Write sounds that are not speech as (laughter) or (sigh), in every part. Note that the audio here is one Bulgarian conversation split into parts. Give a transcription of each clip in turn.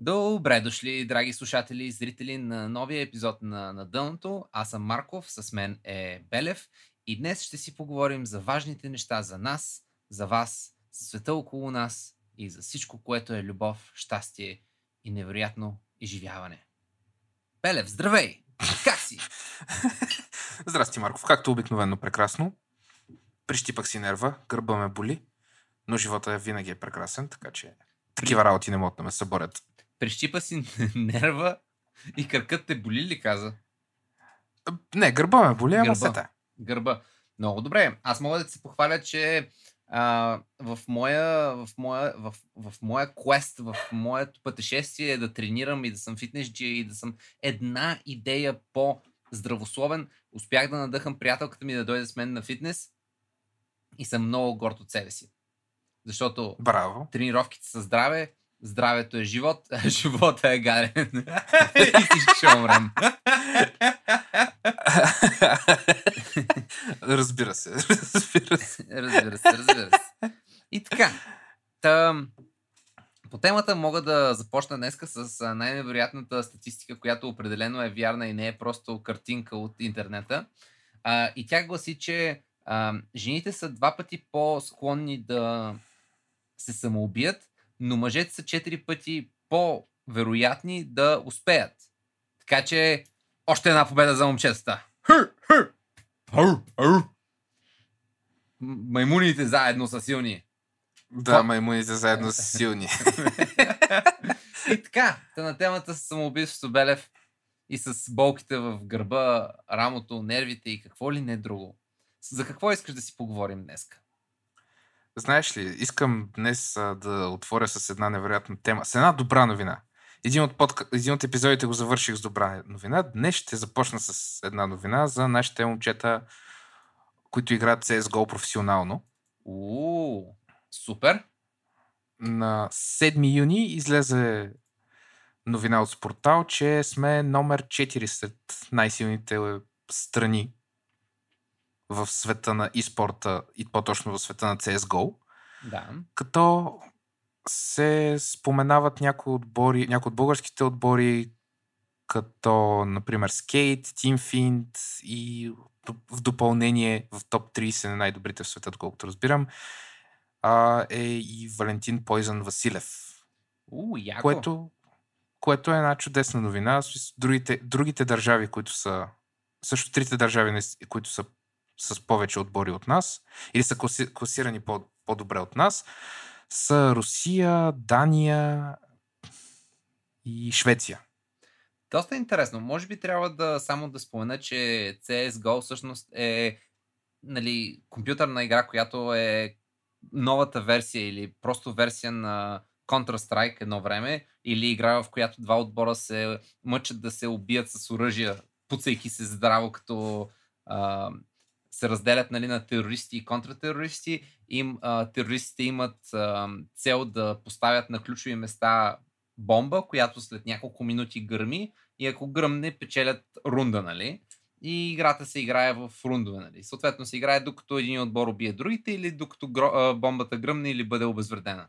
Добре дошли, драги слушатели и зрители на новия епизод на, на Дъното. Аз съм Марков, с мен е Белев и днес ще си поговорим за важните неща за нас, за вас, за света около нас и за всичко, което е любов, щастие и невероятно изживяване. Белев, здравей! Как си? (laughs) Здрасти, Марков. Както обикновено прекрасно. Прищипах си нерва, гърба ме боли, но живота винаги е прекрасен, така че такива работи не могат да ме съборят. Прищипа си (laughs) нерва и кръкът те боли ли каза? Не, гърба ме боли, ама Гърба. се те. Гърба. Много добре. Аз мога да се похваля, че а, в, моя, в, моя, в, в моя квест, в моето пътешествие да тренирам и да съм фитнесджия и да съм една идея по-здравословен, успях да надъхам приятелката ми да дойде с мен на фитнес и съм много горд от себе си. Защото Браво. тренировките са здраве, здравето е живот, а живота е гаден. (laughs) и всички ще умрем. разбира се, разбира се. разбира се, разбира се. И така. Та, по темата мога да започна днеска с най-невероятната статистика, която определено е вярна и не е просто картинка от интернета. А, и тя гласи, че а, жените са два пъти по-склонни да се самоубият, но мъжете са четири пъти по-вероятни да успеят. Така че още една победа за момчетата. Маймуните заедно са силни. Да, маймуните заедно са силни. (laughs) И така, та на темата с самоубийството Белев и с болките в гърба, рамото, нервите и какво ли не друго. За какво искаш да си поговорим днес? Знаеш ли, искам днес а, да отворя с една невероятна тема. С една добра новина. Един от, подка... Един от епизодите го завърших с добра новина. Днес ще започна с една новина за нашите момчета, които играят CSGO професионално. Уу, супер. На 7 юни излезе новина от Спортал, че сме номер 4 сред най-силните страни в света на e-спорта и по-точно в света на CSGO, Да. като се споменават някои отбори, някои от българските отбори, като, например, Skate, Team Find и в допълнение в топ 30 на най-добрите в света, колкото разбирам, а, е и Валентин Пойзан Василев, Уу, яко. което, което е една чудесна новина. Другите, другите държави, които са, също трите държави, които са с повече отбори от нас, или са класи- класирани по, по-добре от нас, са Русия, Дания и Швеция. Доста интересно. Може би трябва да само да спомена, че CSGO всъщност е нали, компютърна игра, която е новата версия или просто версия на Counter-Strike едно време, или игра, в която два отбора се мъчат да се убият с оръжия, пуцайки се здраво, като а, се разделят нали, на терористи и контратерористи. Им, а, терористите имат а, цел да поставят на ключови места бомба, която след няколко минути гърми и ако гръмне, печелят рунда, нали? И играта се играе в рундове, нали? Съответно се играе докато един отбор убие другите или докато гро, а, бомбата гръмне или бъде обезвредена.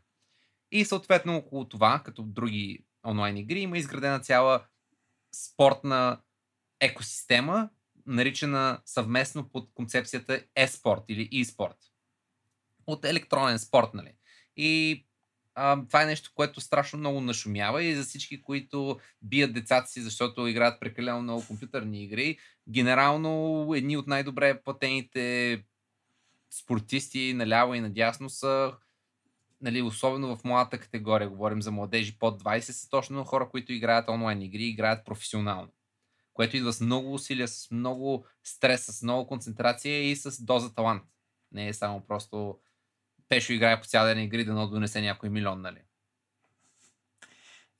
И съответно около това, като други онлайн игри, има изградена цяла спортна екосистема, наричана съвместно под концепцията e-спорт или e-спорт. От електронен спорт, нали? И а, това е нещо, което страшно много нашумява и за всички, които бият децата си, защото играят прекалено много компютърни игри, генерално едни от най-добре платените спортисти наляво и надясно са нали, особено в младата категория, говорим за младежи под 20, са точно хора, които играят онлайн игри, играят професионално. Което идва с много усилия, с много стрес, с много концентрация и с доза талант. Не е само просто Пешо играе по цял ден игри, да донесе някой милион, нали?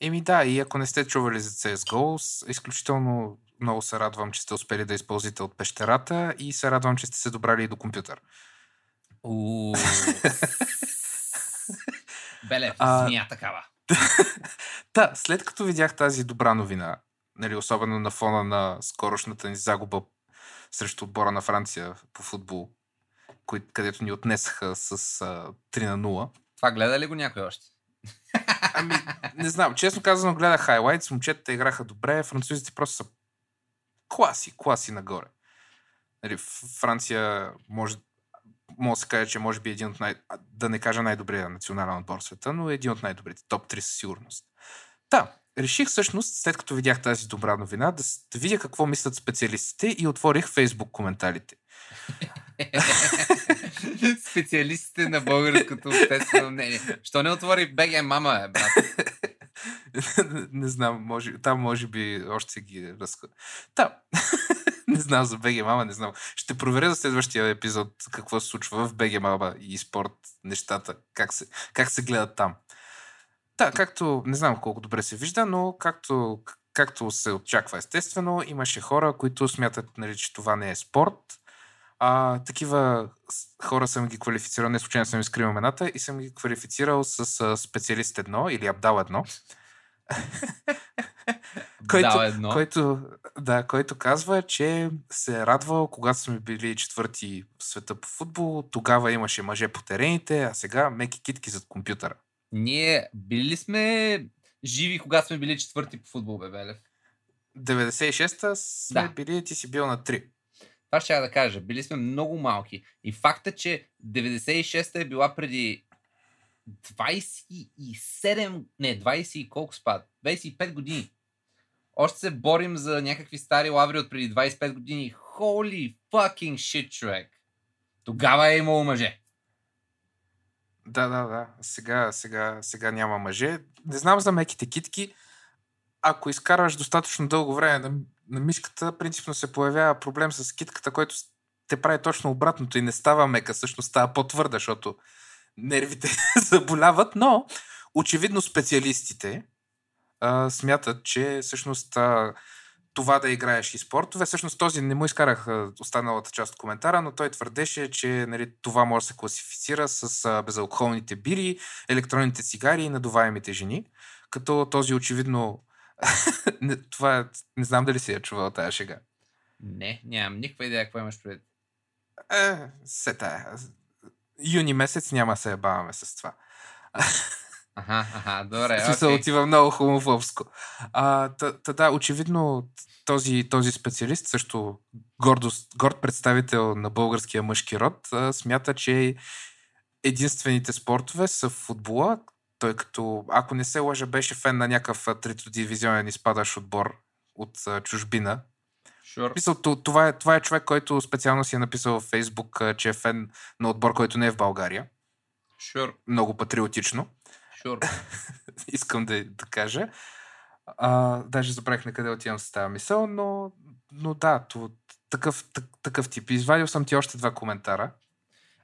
Еми да, и ако не сте чували за CSGO, изключително много се радвам, че сте успели да използвате от пещерата и се радвам, че сте се добрали и до компютър. (laughs) А- змия такава. (laughs) Та, след като видях тази добра новина, нали, особено на фона на скорошната ни загуба срещу отбора на Франция по футбол, кои, където ни отнесаха с а, 3 на 0, Това гледа ли го някой още? (laughs) Ами, не знам. Честно казано, гледах хайлайтс, момчетата играха добре, французите просто са класи, класи нагоре. Нали, Франция може, може да се каже, че може би е един от най... да не кажа най-добрия национален отбор в света, но е един от най-добрите. Топ 3 със сигурност. Да, реших всъщност, след като видях тази добра новина, да, да видя какво мислят специалистите и отворих фейсбук коментарите. (laughs) Специалистите на българското обществено мнение. Що не отвори БГ мама, е, брат? (laughs) не знам, може, там може би още се ги разха. Та, (laughs) не знам за БГ Мама, не знам. Ще проверя за следващия епизод какво се случва в БГ Мама и спорт, нещата, как се, как се гледат там. Да, както, не знам колко добре се вижда, но както, както се очаква естествено, имаше хора, които смятат, нали, че това не е спорт. А, такива хора съм ги квалифицирал, не случайно съм изкрил имената и съм ги квалифицирал с а, специалист едно или Абдал едно. (laughs) който, едно. който, да, който казва, че се е радвал, когато сме били четвърти в света по футбол. Тогава имаше мъже по терените, а сега меки китки зад компютъра. Ние били ли сме живи, когато сме били четвърти по футбол, Бебелев? 96-та сме да. били, ти си бил на 3. Това ще я да кажа. Били сме много малки. И факта, че 96-та е била преди 27, не, 20 и колко спад? 25 години. Още се борим за някакви стари лаври от преди 25 години. Holy fucking shit, човек. Тогава е имало мъже. Да, да, да. Сега, сега, сега няма мъже. Не знам за меките китки. Ако изкарваш достатъчно дълго време на, на мишката, принципно се появява проблем с китката, който те прави точно обратното и не става мека, всъщност става по-твърда, защото нервите (laughs) заболяват, но очевидно специалистите а, смятат, че всъщност а, това да играеш и спортове. Всъщност този не му изкарах останалата част от коментара, но той твърдеше, че нали, това може да се класифицира с безалкохолните бири, електронните цигари и надуваемите жени. Като този очевидно (laughs) това е, не знам дали си я чувал тази шега. Не, нямам никаква идея какво имаш пред. Е, се тая. Юни месец няма се ебаваме с това. Аха, аха, добре. Okay. Се отива много хомофобско. А, та, та, да, очевидно този, този специалист, също гордост, горд представител на българския мъжки род, а, смята, че единствените спортове са в футбола, той като, ако не се лъжа, беше фен на някакъв тритодивизионен изпадащ отбор от а, чужбина. Sure. Писал, това, е, това е човек, който специално си е написал в Фейсбук, че е фен на отбор, който не е в България. Sure. Много патриотично. Sure. (laughs) Искам да, да кажа. А, даже забравих на къде отивам с тази мисъл, но, но да, то, такъв, так, такъв тип. Извадил съм ти още два коментара.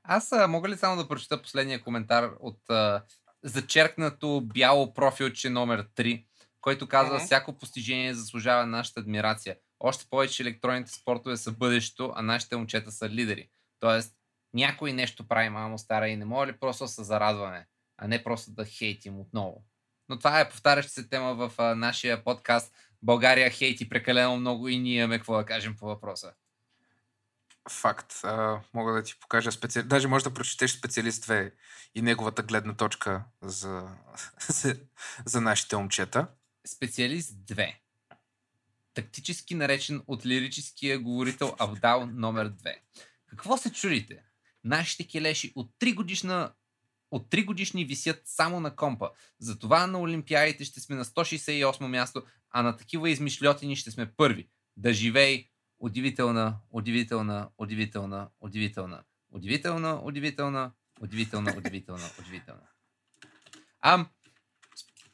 Аз а, мога ли само да прочета последния коментар от а, зачеркнато бяло профилче номер 3, който казва, mm-hmm. всяко постижение заслужава нашата адмирация. Още повече електронните спортове са бъдещето, а нашите момчета са лидери. Тоест, някой нещо прави, мамо стара, и не може ли просто да се зарадваме, а не просто да хейтим отново. Но това е повтаряща се тема в а, нашия подкаст. България хейти прекалено много и ние имаме какво да кажем по въпроса. Факт. А, мога да ти покажа специалист. Даже може да прочетеш специалист 2 и неговата гледна точка за, за, за нашите момчета. Специалист 2. Тактически наречен от лирическия говорител Абдал номер 2. Какво се чудите? Нашите келеши от 3 годишна от 3 годишни висят само на компа. Затова на Олимпиадите ще сме на 168 място, а на такива измишлетини ще сме първи. Да живей! Удивителна, удивителна, удивителна, удивителна, удивителна, удивителна, удивителна, удивителна, удивителна. Ам,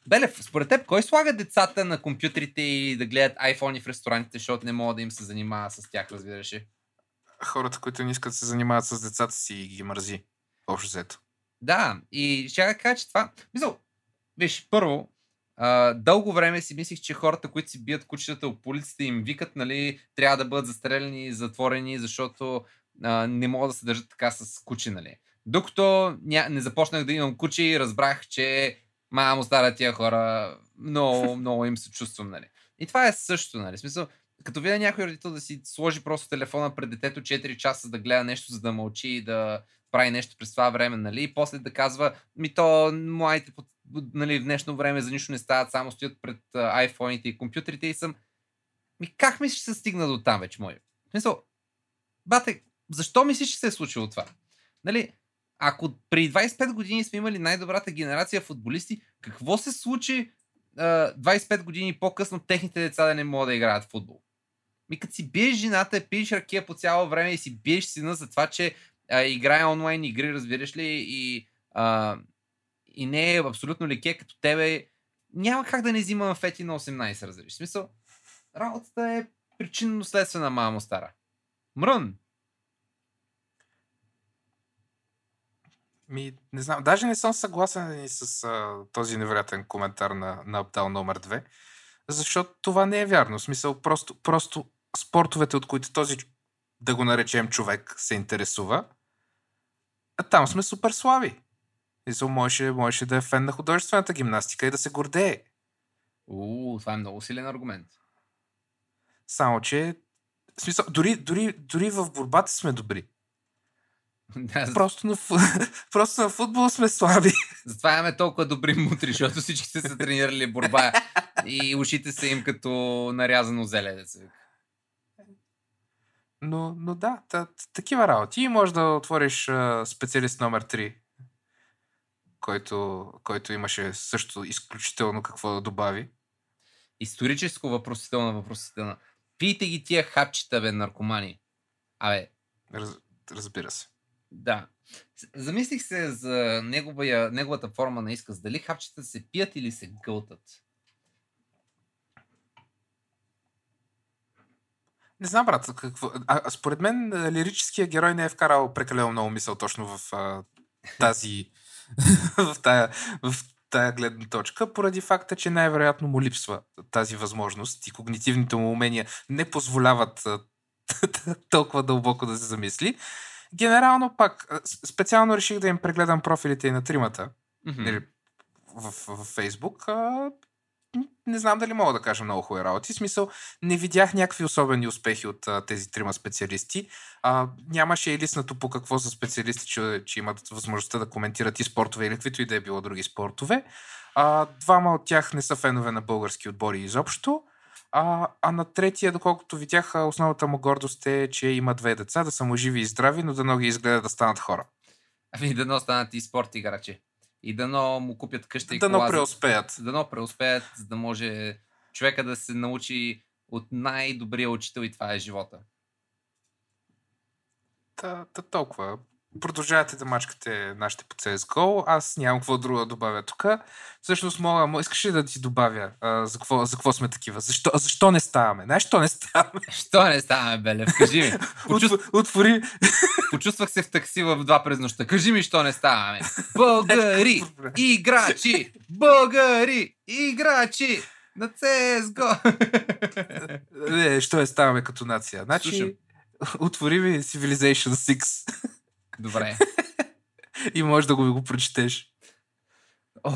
Белев, според теб, кой слага децата на компютрите и да гледат iPhone в ресторантите, защото не мога да им се занимава с тях, разбираш ли? Хората, които не искат да се занимават с децата си ги мързи. Общо взето. Да, и ще да кажа, че това... Мисъл, виж, първо, а, дълго време си мислих, че хората, които си бият кучетата по улиците им викат, нали, трябва да бъдат застреляни и затворени, защото а, не могат да се държат така с куче, нали. Докато ня... не започнах да имам куче и разбрах, че мамо стара тия хора, много, (laughs) много им се чувствам, нали. И това е също, нали. Смисъл, като видя някой родител да си сложи просто телефона пред детето 4 часа да гледа нещо, за да мълчи и да прави нещо през това време, нали? И после да казва, ми то, младите нали, в днешно време за нищо не стават, само стоят пред iPhone-ите и компютрите и съм... Ми как мислиш, че се стигна до там вече, мой? В смисъл, бате, защо мислиш, че се е случило това? Нали, ако при 25 години сме имали най-добрата генерация футболисти, какво се случи 25 години по-късно техните деца да не могат да играят футбол? Ми като си биеш жената, пиеш ракия по цяло време и си биеш сина за това, че а, играе онлайн игри, разбираш ли, и, а, и не е абсолютно леке като тебе, няма как да не взима фети на 18, разбираш. В смисъл, работата е причинно-следствена, мамо стара. Мрън! Ми, не знам, даже не съм съгласен и с а, този невероятен коментар на, на Абдал номер 2, защото това не е вярно. В смисъл, просто, просто спортовете, от които този, да го наречем човек, се интересува, а там сме супер слаби. Мисъл, можеше, можеше да е фен на художествената гимнастика и да се гордее. У, това е много силен аргумент. Само, че в смисъл, дори, дори, дори в борбата сме добри. (laughs) просто, на, (laughs) просто на футбол сме слаби. Затова имаме толкова добри мутри, защото всички са се тренирали борба и ушите са им като нарязано зеле. Да се но, но да, та, такива работи. И може да отвориш а, специалист номер 3, който, който имаше също изключително какво да добави. Историческо въпросителна въпросителна. Пийте ги тия хапчета, бе, наркомани. Абе. Раз, разбира се. Да. Замислих се за неговия, неговата форма на изказ. Дали хапчета се пият или се гълтат? Не знам, брат. Какво... А, според мен лирическия герой не е вкарал прекалено много мисъл точно в а, тази... (laughs) в, тая, в тая гледна точка, поради факта, че най-вероятно му липсва тази възможност и когнитивните му умения не позволяват (laughs) толкова дълбоко да се замисли. Генерално пак, специално реших да им прегледам профилите и на тримата mm-hmm. в, в, в Фейсбук не знам дали мога да кажа много хубави работи. В смисъл, не видях някакви особени успехи от а, тези трима специалисти. А, нямаше и лиснато по какво са специалисти, че, че имат възможността да коментират и спортове или каквито и да е било други спортове. А, двама от тях не са фенове на български отбори изобщо. А, а на третия, доколкото видях, основната му гордост е, че има две деца, да са му живи и здрави, но да много изгледат да станат хора. Ами да станат и спорт играчи и дано му купят къща и дано кола. преуспеят. Дано преуспеят, за да може човека да се научи от най-добрия учител и това е живота. Та, та толкова. Продължавате да мачкате нашите по CSGO. Аз нямам какво друго да добавя тук. Всъщност мога, искаш ли да ти добавя а, за, какво, за какво сме такива? Защо, защо не ставаме? Знаеш, що не ставаме? (laughs) Що не ставаме, Белев? Кажи ми. (laughs) Почувств... Отвори. Почувствах се в такси в два през нощта. Кажи ми, що не ставаме. Българи, (laughs) играчи, българи, играчи на CSGO. не, що не ставаме като нация? Значи, отвори ми Civilization 6. Добре. (laughs) И може да го, го прочетеш. О,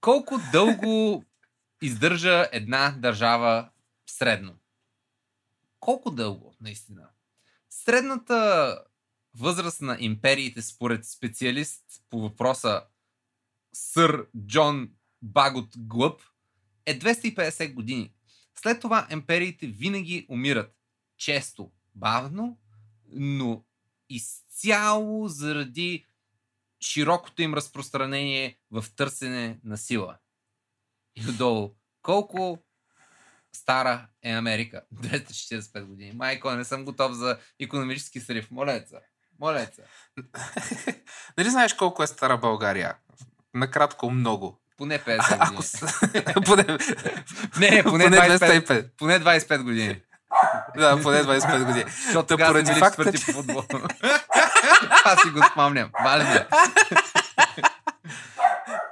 колко дълго издържа една държава средно? Колко дълго, наистина? Средната възраст на империите според специалист по въпроса Сър Джон Багот Глъб е 250 години. След това империите винаги умират. Често бавно, но изцяло заради широкото им разпространение в търсене на сила. И отдолу, колко стара е Америка? (laughs) 245 години. Майко, не съм готов за економически срив. Моля се. (laughs) Нали знаеш колко е стара България? Накратко много. Поне 50 (laughs) години. поне... Не, поне, поне 25. Поне 25 години. Да, поне 25 години. (laughs) Защото тогава поради факта, че... футбол. (laughs) Аз си го спомням. Важно е. (laughs)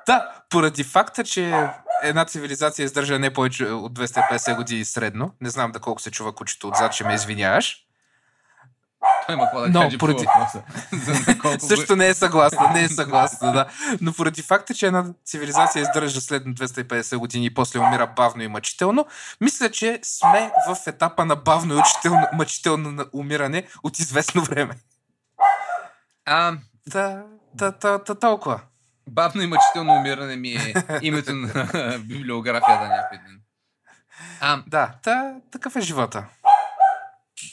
Да, поради факта, че една цивилизация издържа не повече от 250 години средно, не знам да колко се чува кучето отзад, че ме извиняваш, той има какво да Но, каже поради... по (laughs) Също не е съгласна, не е съгласна, да. Но поради факта, че една цивилизация издържа следно 250 години и после умира бавно и мъчително, мисля, че сме в етапа на бавно и учително, мъчително умиране от известно време. А... Та, та, та, та, толкова. Бавно и мъчително умиране ми е името на (laughs) библиографията някой ден. А, да, та, такъв е живота.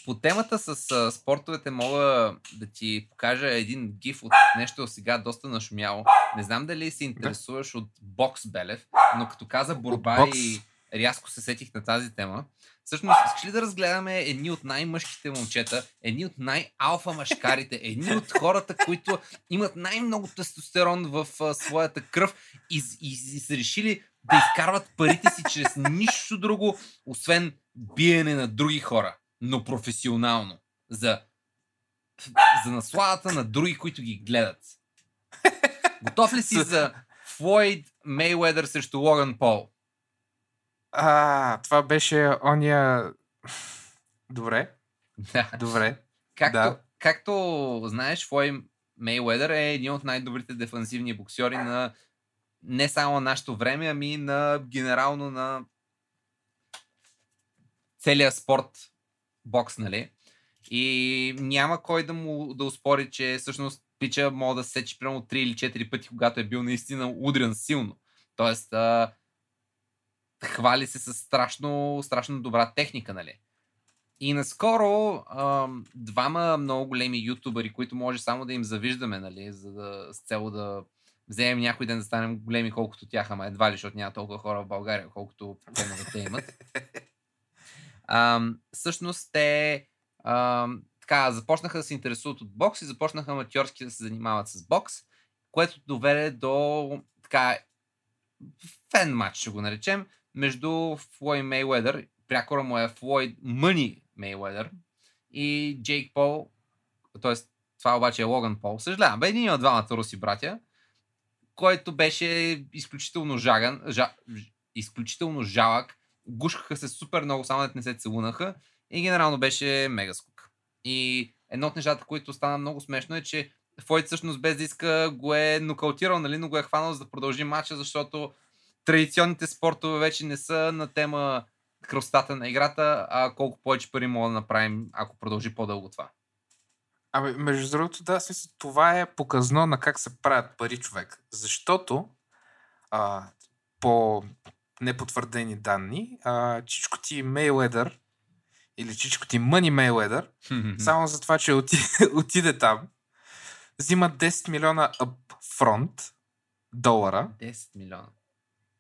По темата с а, спортовете мога да ти покажа един гиф от нещо сега доста нашумяло. Не знам дали се интересуваш да. от бокс, Белев, но като каза борба и рязко се сетих на тази тема. Всъщност, искаш ли да разгледаме едни от най-мъжките момчета, едни от най-алфа мъжкарите, (laughs) едни от хората, които имат най-много тестостерон в а, своята кръв и, и, и са решили да изкарват парите си чрез нищо друго, освен биене на други хора, но професионално. За, за насладата на други, които ги гледат. Готов ли си за Флойд Мейуедър срещу Логан Пол? А, това беше ония... Добре. Да. Добре. Както, да. както знаеш, Флойд Мейуедър е един от най-добрите дефансивни боксери на не само на нашето време, ами на генерално на целия спорт бокс, нали? И няма кой да му да успори, че всъщност пича мога да се сечи примерно 3 или 4 пъти, когато е бил наистина удрен силно. Тоест, а, хвали се с страшно, страшно добра техника, нали? И наскоро а, двама много големи ютубъри, които може само да им завиждаме, нали, за да, с цел да вземем някой ден да станем големи колкото тях, ама едва ли, защото няма толкова хора в България, колкото те имат. А, всъщност те а, така, започнаха да се интересуват от бокс и започнаха аматьорски да се занимават с бокс, което доведе до така фен матч, ще го наречем, между Флойд Мейуедър, прякора му е Флойд Мъни Мейуедър и Джейк Пол, т.е. това обаче е Логан Пол. Съжалявам, бе един от двамата руси братя, който беше изключително жаган, жа, изключително жалък, гушкаха се супер много, само не се целунаха и генерално беше мега скук. И едно от нещата, които стана много смешно е, че Фойд всъщност без да иска го е нокаутирал, нали, но го е хванал за да продължи матча, защото традиционните спортове вече не са на тема красотата на играта, а колко повече пари мога да направим, ако продължи по-дълго това. Абе, между другото, да, смисъл, това е показно на как се правят пари човек. Защото а, по непотвърдени данни, а, чичко ти Мейледър или чичко ти Мъни Мейледър, (laughs) само за това, че отиде, (laughs) отиде там, взима 10 милиона upfront долара. 10 милиона.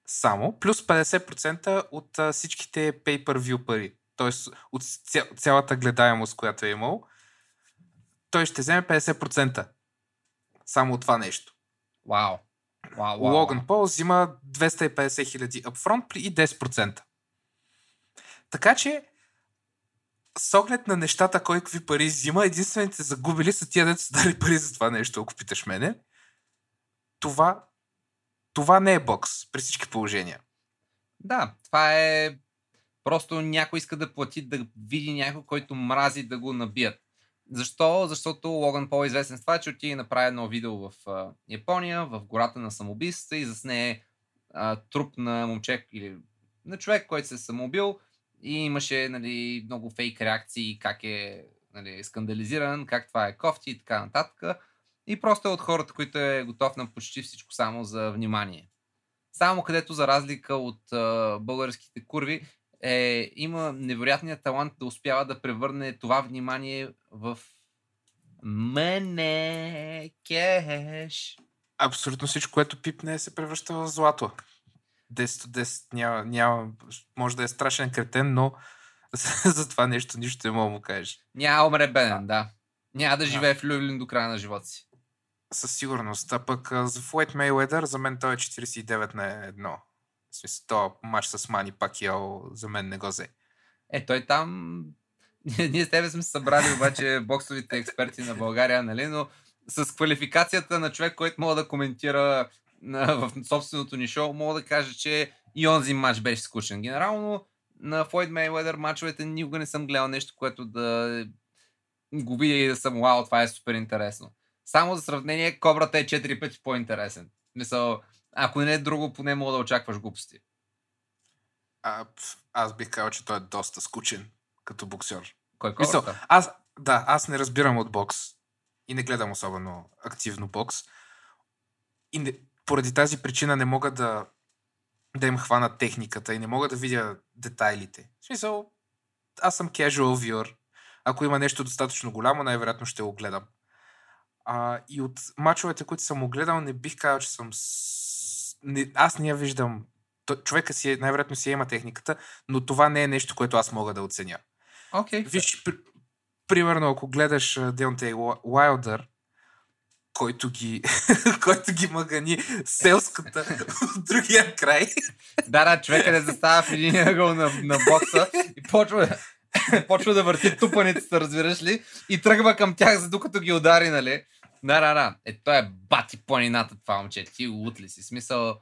Само, плюс 50% от а, всичките pay-per-view пари. Тоест от ця, цялата гледаемост, която е имал, той ще вземе 50%. Само от това нещо. Вау. Wow, wow, Логан Пол взима 250 хиляди upfront и 10%. Така че, с оглед на нещата, кой какви пари взима, единствените загубили са тия, дето са дали пари за това нещо, ако питаш мене. Това, това не е бокс при всички положения. Да, това е просто някой иска да плати да види някой, който мрази да го набият. Защо? Защото Логан Пол е известен с това, че отиде направи едно видео в Япония, в гората на самоубийствата и засне а, труп на момче или на човек, който се е самоубил и имаше нали, много фейк реакции, как е нали, скандализиран, как това е кофти и така нататък. И просто е от хората, които е готов на почти всичко само за внимание. Само където за разлика от а, българските курви, е, има невероятния талант да успява да превърне това внимание в мене кеш. Абсолютно всичко, което пипне, се превръща в злато. 10 от 10 няма, няма, може да е страшен кретен, но (laughs) за това нещо нищо не мога да му кажеш. Няма умре беден, да. Няма да живее в Люблин до края на живота си. Със сигурност. А пък за Флойд Мейуедър, за мен той е 49 на 1. В смисъл, то матч с Мани Пакио за мен не го взе. Е, той там... Ние с тебе сме събрали обаче боксовите експерти на България, нали? Но с квалификацията на човек, който мога да коментира на, в собственото ни шоу, мога да кажа, че и онзи матч беше скучен. Генерално на Флойд Мейведър матчовете никога не съм гледал нещо, което да го видя и да съм вау, това е супер интересно. Само за сравнение, Кобрата е 4 пъти по-интересен. Мисъл, ако не е друго, поне мога да очакваш глупости. А, аз бих казал, че той е доста скучен като боксер. Кой Мисъл, аз, да, аз не разбирам от бокс и не гледам особено активно бокс. И не, поради тази причина не мога да, да им хвана техниката и не мога да видя детайлите. В смисъл, аз съм casual viewer. Ако има нещо достатъчно голямо, най-вероятно ще го гледам. А, и от мачовете, които съм огледал, не бих казал, че съм... Не, аз не я виждам. Човека си, е, най-вероятно си има техниката, но това не е нещо, което аз мога да оценя. Okay. Виж, при, примерно, ако гледаш Деонтей Уайлдър, който ги, (laughs) който ги магани селската (laughs) от другия край. Да, да, човека не застава в един ъгъл на, на бокса и почва, (laughs) почва да върти тупаницата, разбираш ли? И тръгва към тях, за докато ги удари, нали? Да, да, да. Е, той е бати планината това момче. Ти лут ли си? Смисъл...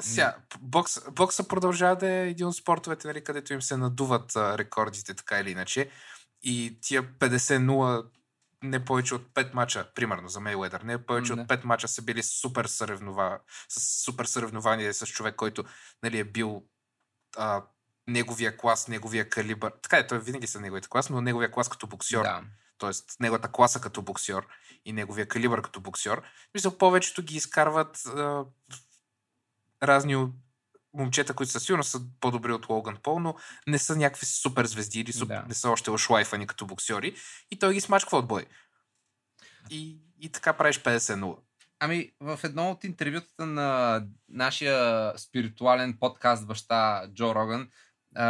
Ся, бокс, бокса продължава да е един от спортовете, нали, където им се надуват а, рекордите, така или иначе. И тия 50-0 не повече от 5 мача, примерно за Мейледър, не повече не. от 5 мача са били супер, съревнова, с супер съревнование с човек, който нали, е бил а, неговия клас, неговия калибър. Така е, той винаги са неговите клас, но неговия клас като боксер. Да. Тоест, неговата класа като боксер и неговия калибър като боксер. Мисля, повечето ги изкарват а, разни момчета, които със сигурност са по-добри от Логан Пол, но не са някакви супер звезди или супер, да. не са още ошлайфани като боксери. И той ги смачква от бой. И, и така правиш 50-0. Ами, в едно от интервютата на нашия спиритуален подкаст баща Джо Роган,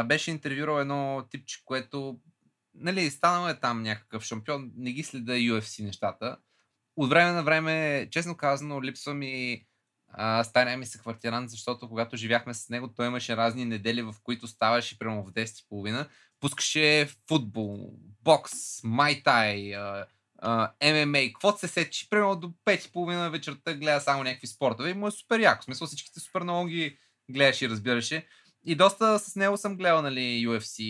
беше интервюрал едно типче, което нали, станало е там някакъв шампион, не ги следа UFC нещата. От време на време, честно казано, липсва ми а, стария ми се квартирант, защото когато живяхме с него, той имаше разни недели, в които ставаше прямо в 10.30, пускаше футбол, бокс, майтай, ММА, какво се сечи, примерно до 5.30 вечерта гледа само някакви спортове и му е супер яко. В смисъл всичките супер много ги гледаше и разбираше. И доста с него съм гледал, нали, UFC,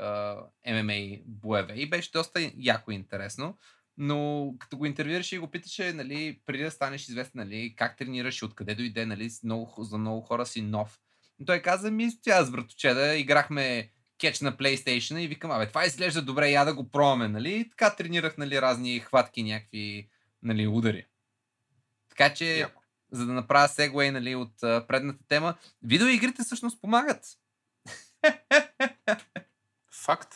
uh, MMA боеве и беше доста яко интересно. Но като го интервюираше и го питаше, нали, преди да станеш известен, нали, как тренираш откъде дойде, нали, много, за много хора си нов. И той каза ми, стоя с братовчеда, играхме кетч на PlayStation и викам, абе, това изглежда добре, я да го пробваме, нали? И така тренирах, нали, разни хватки, някакви, нали, удари. Така че, yeah. За да направя сегуей, нали, от uh, предната тема, видеоигрите всъщност помагат. (laughs) Факт.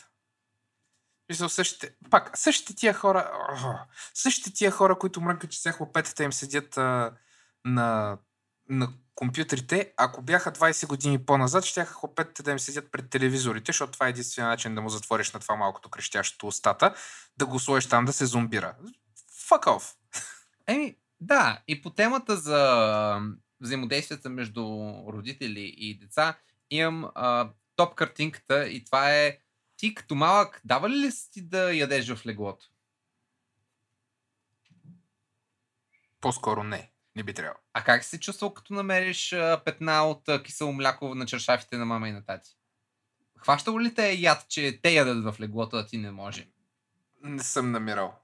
Мисля, същите, пак, същите тия хора, същите тия хора, които мрънкат, че сега хлопетата им седят а, на, на компютрите, ако бяха 20 години по-назад, ще хлопетите да им седят пред телевизорите, защото това е единствения начин да му затвориш на това малкото крещящото устата, да го сложиш там да се зомбира. Fuck off! Еми, да, и по темата за взаимодействията между родители и деца, имам а, топ картинката и това е ти като малък, дава ли си ти да ядеш в леглото? По-скоро не. Не би трябвало. А как се чувствал, като намериш а, петна от а, кисело мляко на чершафите на мама и на тати? Хващало ли те яд, че те ядат в леглото, а ти не може? Не съм намирал.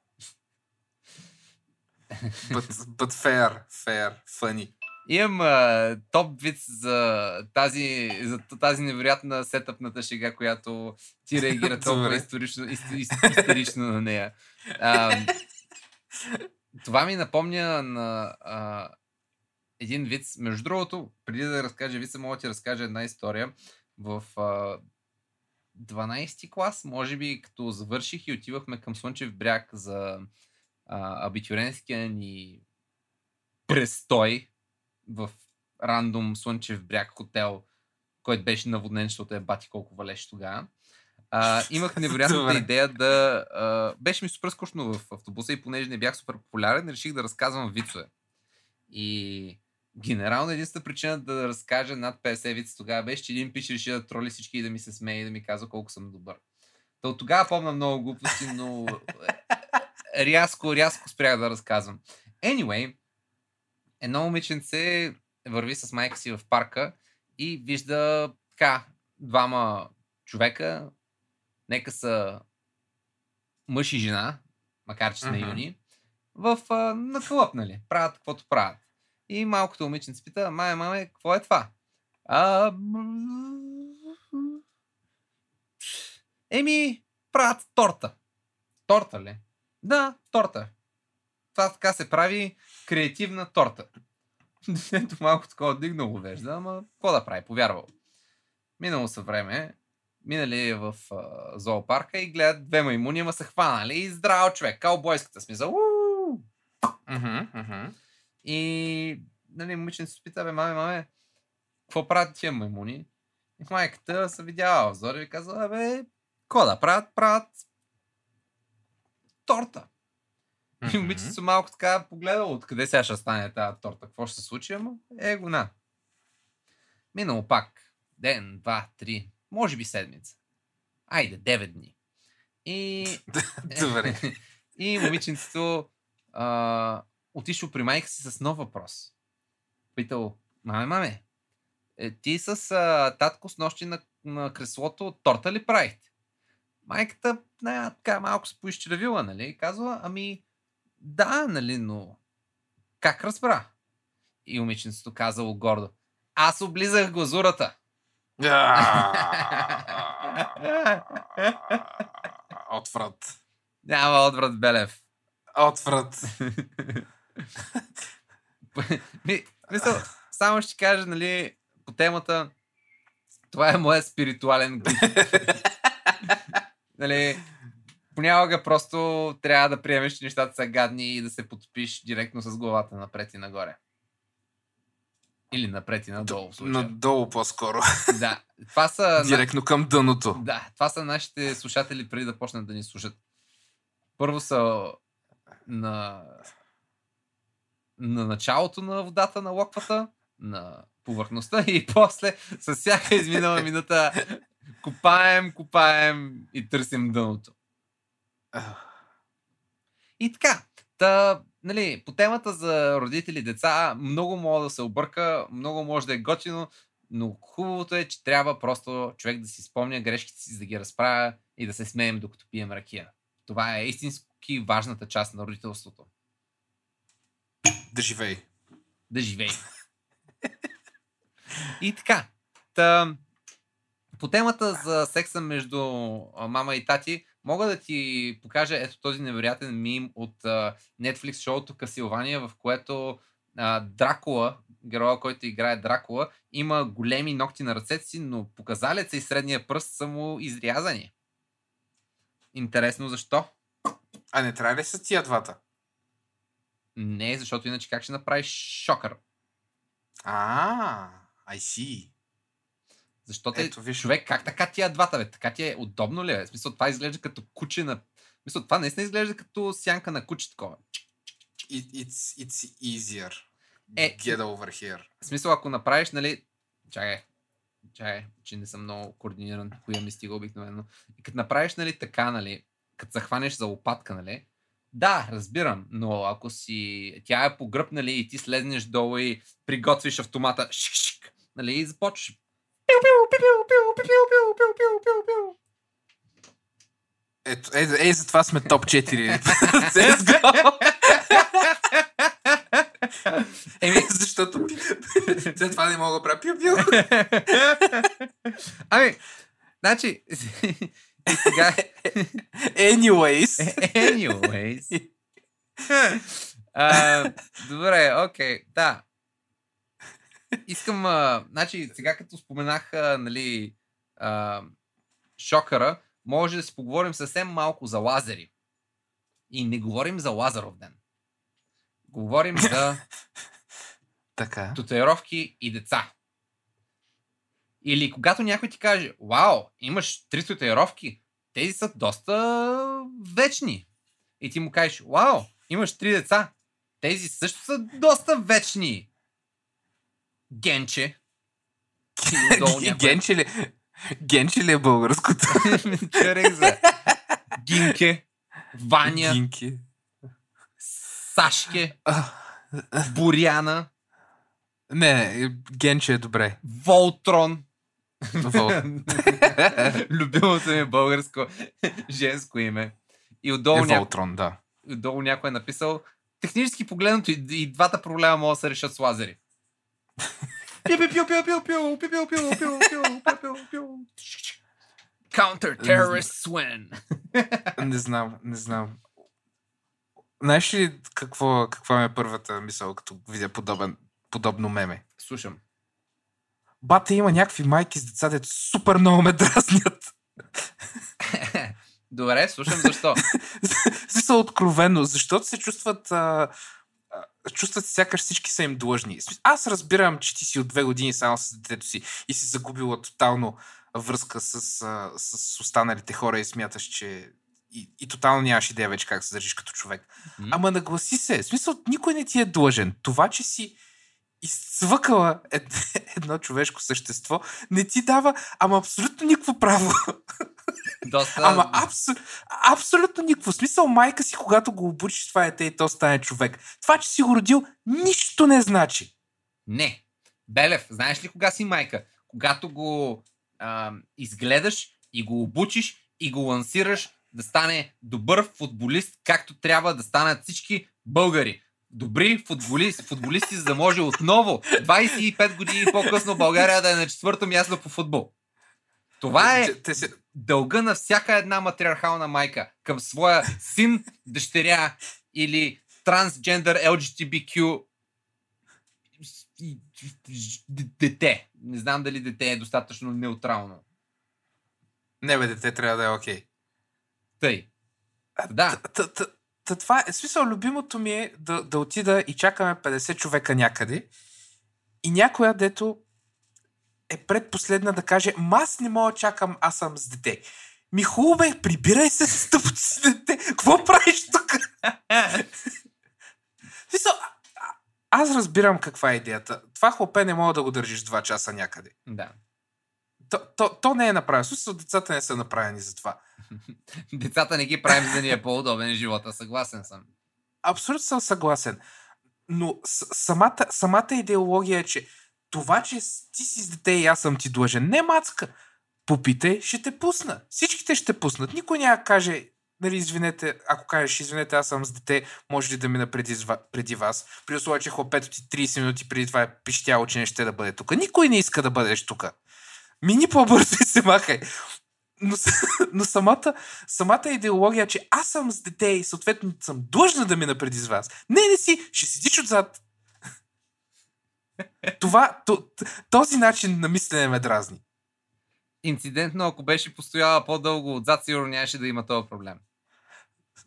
But, but fair, fair, funny. Имам а, топ вид за тази, за тази невероятна сетъпната шега, която ти реагира (laughs) толкова исторично, исторично на нея. А, това ми напомня на а, един вид. Между другото, преди да разкажа вица, мога да ти разкажа една история. В а, 12 клас, може би, като завърших и отивахме към Слънчев бряг за а, абитюренския ни престой в рандом Слънчев бряг хотел, който беше наводнен, защото е бати колко валеше тогава. А, имах (laughs) невероятната идея да... А, беше ми супер скучно в автобуса и понеже не бях супер популярен, реших да разказвам вицове. И генерално единствената причина да разкажа над 50 вица тогава беше, че един пич реши да троли всички и да ми се смее и да ми казва колко съм добър. То от тогава помня много глупости, но (laughs) рязко, рязко спрях да разказвам. Anyway, едно момиченце върви с майка си в парка и вижда така двама човека, нека са мъж и жена, макар че са uh-huh. юни, в, а, на клъп, нали? Правят каквото правят. И малкото момиченце пита, маме, маме, какво е това? А... Еми, правят торта. Торта ли? Да, торта. това така се прави креативна торта. (laughs) Детето малко такова дигнало вежда, ама какво да прави, повярвал. Минало са време, минали в а, зоопарка и гледат две маймуни, ама са хванали и здрав човек, каубойската смисъл. И нали, момиченцето се пита, бе, маме, маме, какво правят тия маймуни? И майката се видяла в зора и казва, бе, какво да правят? Правят торта. И Мгм. момичето малко така погледало откъде сега ще стане тази торта, какво ще се случи, ама е го на. Минало пак. Ден, два, три, може би седмица. Айде, девет дни. И (laughs) Добре. (laughs) и момиченцето а, отишло при майка си с нов въпрос. Питал, маме, маме, е, ти с а, татко с нощи на, на креслото торта ли правихте? Майката не, така малко се поизчервила, нали? И казва, ами да, нали, но как разбра? И момиченцето казало гордо, аз облизах глазурата. (laughs) Отврат. Няма отврат Белев. Отврат. Ми, мисъл, само ще кажа, нали, по темата, това е моят спиритуален гуд. (laughs) нали, понякога просто трябва да приемеш, че нещата са гадни и да се потопиш директно с главата напред и нагоре. Или напред и надолу в случая. Надолу по-скоро. Да, това са... (laughs) Директно към дъното. Да, това са нашите слушатели преди да почнат да ни слушат. Първо са на, на началото на водата на локвата, на повърхността и (laughs) после с всяка изминала минута копаем, копаем и търсим дъното. И така, та, нали, по темата за родители и деца, много може да се обърка, много може да е готино, но хубавото е, че трябва просто човек да си спомня грешките си, да ги разправя и да се смеем докато пием ракия. Това е истински важната част на родителството. Да живей. Да живее. (laughs) И така. Та, по темата за секса между мама и тати, мога да ти покажа ето този невероятен мим от а, Netflix шоуто Касилвания, в което а, Дракула, героя, който играе Дракула, има големи ногти на ръцете си, но показалеца и средния пръст са му изрязани. Интересно защо? А не трябва ли са тия двата? Не, защото иначе как ще направиш шокър? А, I see. Защото Ето, виж. човек, как така тия двата, бе? Така ти е удобно ли е? В смисъл, това изглежда като куче на... В смисъл, това наистина изглежда като сянка на куче такова. It, it's, it's easier. Е, Get over here. В смисъл, ако направиш, нали... Чакай, чакай, че не съм много координиран, коя ми стига обикновено. И като направиш, нали, така, нали, като захванеш за лопатка, нали, да, разбирам, но ако си... Тя е по гръб, нали, и ти слезнеш долу и приготвиш автомата, шик-шик, нали, и започваш. Пиу-пиу, пиу-пиу, пиу, пиу, пиу, пиу, пиу, пиу, пиу. Ето, е, е, затова сме топ 4. CSGO. Еми, Защото след това не мога да правя пиу-пиу. ами, значи, сега, Anyways. anyways, а, добре, окей, да. Искам, а, значи, сега като споменах, а, нали, а, шокъра, може да си поговорим съвсем малко за лазери. И не говорим за Лазаров ден. Говорим за Така. татуировки и деца. Или когато някой ти каже, вау, имаш три татуировки, тези са доста вечни. И ти му кажеш, вау, имаш три деца, тези също са доста вечни. Генче. (laughs) Генче ли? Генче ли е българското? (laughs) Чарек за Гинке, Ваня, Гинки. Сашке, А, (laughs) Боряна, Не, Генче е добре. Волтрон. Любимото ми българско женско име. И отдолу, е няко... Волтрон, да. отдолу някой е написал технически погледнато и, и двата проблема могат да се решат с лазери. Counter terrorist win. не знам, не знам. Знаеш ли какво, каква ми е първата мисъл, като видя подобен, подобно меме? Слушам. Бата има някакви майки с деца, дето супер много ме дразнят. (laughs) Добре, слушам защо. (laughs) Смисъл откровенно, защото се чувстват а, чувстват се сякаш всички са им длъжни. Аз разбирам, че ти си от две години само с детето си и си загубила тотално връзка с, а, с останалите хора и смяташ, че и, и тотално нямаш идея вече как се държиш като човек. М? Ама нагласи се. В смисъл, никой не ти е длъжен. Това, че си изцвъкала ед, (laughs) едно човешко същество, не ти дава ама абсолютно никакво право. (laughs) Доста... Ама абсо, абсолютно никакво. Смисъл, майка си, когато го обучиш това дете и то стане човек. Това, че си го родил, нищо не значи. Не. Белев, знаеш ли кога си майка? Когато го а, изгледаш и го обучиш и го лансираш да стане добър футболист, както трябва да станат всички българи. Добри футболисти, футболисти, за да може отново 25 години по-късно България да е на четвърто място по футбол. Това е Те- Те се, дълга на всяка една матриархална майка към своя син, дъщеря или трансджендър LGTBQ дете. Не знам дали дете е достатъчно неутрално. не бе, дете трябва да е окей. Тъй. Да. Т- т- т- т- това е, смисъл, любимото ми е да, да отида и чакаме 50 човека някъде и някоя, дето е предпоследна да каже, аз не мога чакам, аз съм с дете. Ми хубаво бе, прибирай се с тъпото си дете. Какво правиш тук? Смисъл, аз разбирам каква е идеята. Това хлопе не мога да го държиш 2 часа някъде. Да. То, то, то не е направено. Смисъл, децата не са направени за това. (laughs) Децата не ги правим, за да ни е по-удобен живота. Съгласен съм. Абсолютно съм съгласен. Но самата, самата идеология е, че това, че ти си с дете и аз съм ти длъжен, не мацка. Попитай, ще те пусна. Всичките ще те пуснат. Никой няма каже, нали, извинете, ако кажеш, извинете, аз съм с дете, може ли да мина преди, преди вас? При условие, че хлопето ти 30 минути преди това е пищяло, че не ще да бъде тук. Никой не иска да бъдеш тук. Мини по-бързо и се махай. Но, но самата, самата идеология, че аз съм с дете и съответно съм длъжна да мина преди с вас. Не, не си, ще седиш отзад. Това, то, този начин на мислене ме дразни. Инцидентно, ако беше постояла по-дълго отзад, сигурно нямаше да има този проблем.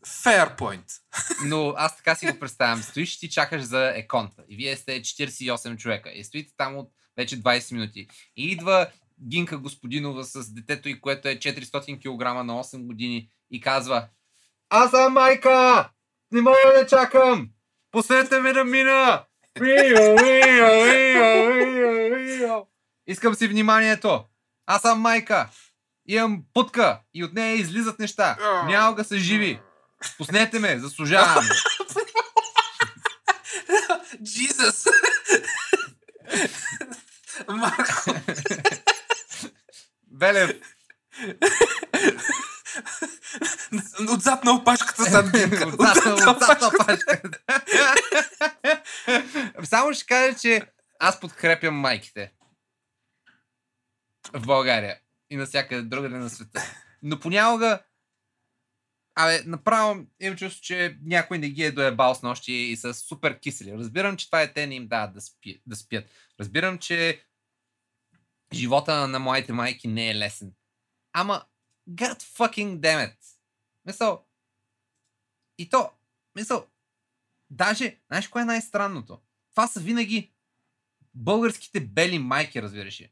Fair point. Но аз така си го представям. Стоиш и ти чакаш за еконта. И вие сте 48 човека. И стоите там от вече 20 минути. И идва Гинка Господинова с детето и което е 400 кг на 8 години и казва Аз съм майка! Не мога да чакам! Пуснете ме да мина! Искам си вниманието! Аз съм майка! Имам путка и от нея излизат неща. Някога са живи. Пуснете ме, заслужавам. (laughs) Jesus! (laughs) Марко, Белев, отзад на опашката зад гинка. (laughs) Отзад на- отзад на пачката. Само ще кажа, че аз подкрепям майките. В България. И навсякъде другаде на света. Но понякога Абе, направо имам чувство, че някой не ги е доебал с нощи и са супер кисели. Разбирам, че това е те не им дават да, спи, да спят. Разбирам, че живота на моите майки не е лесен. Ама, god fucking damn it. Мисъл, и то, мисъл, даже, знаеш кое е най-странното? Това са винаги българските бели майки, разбираш ли.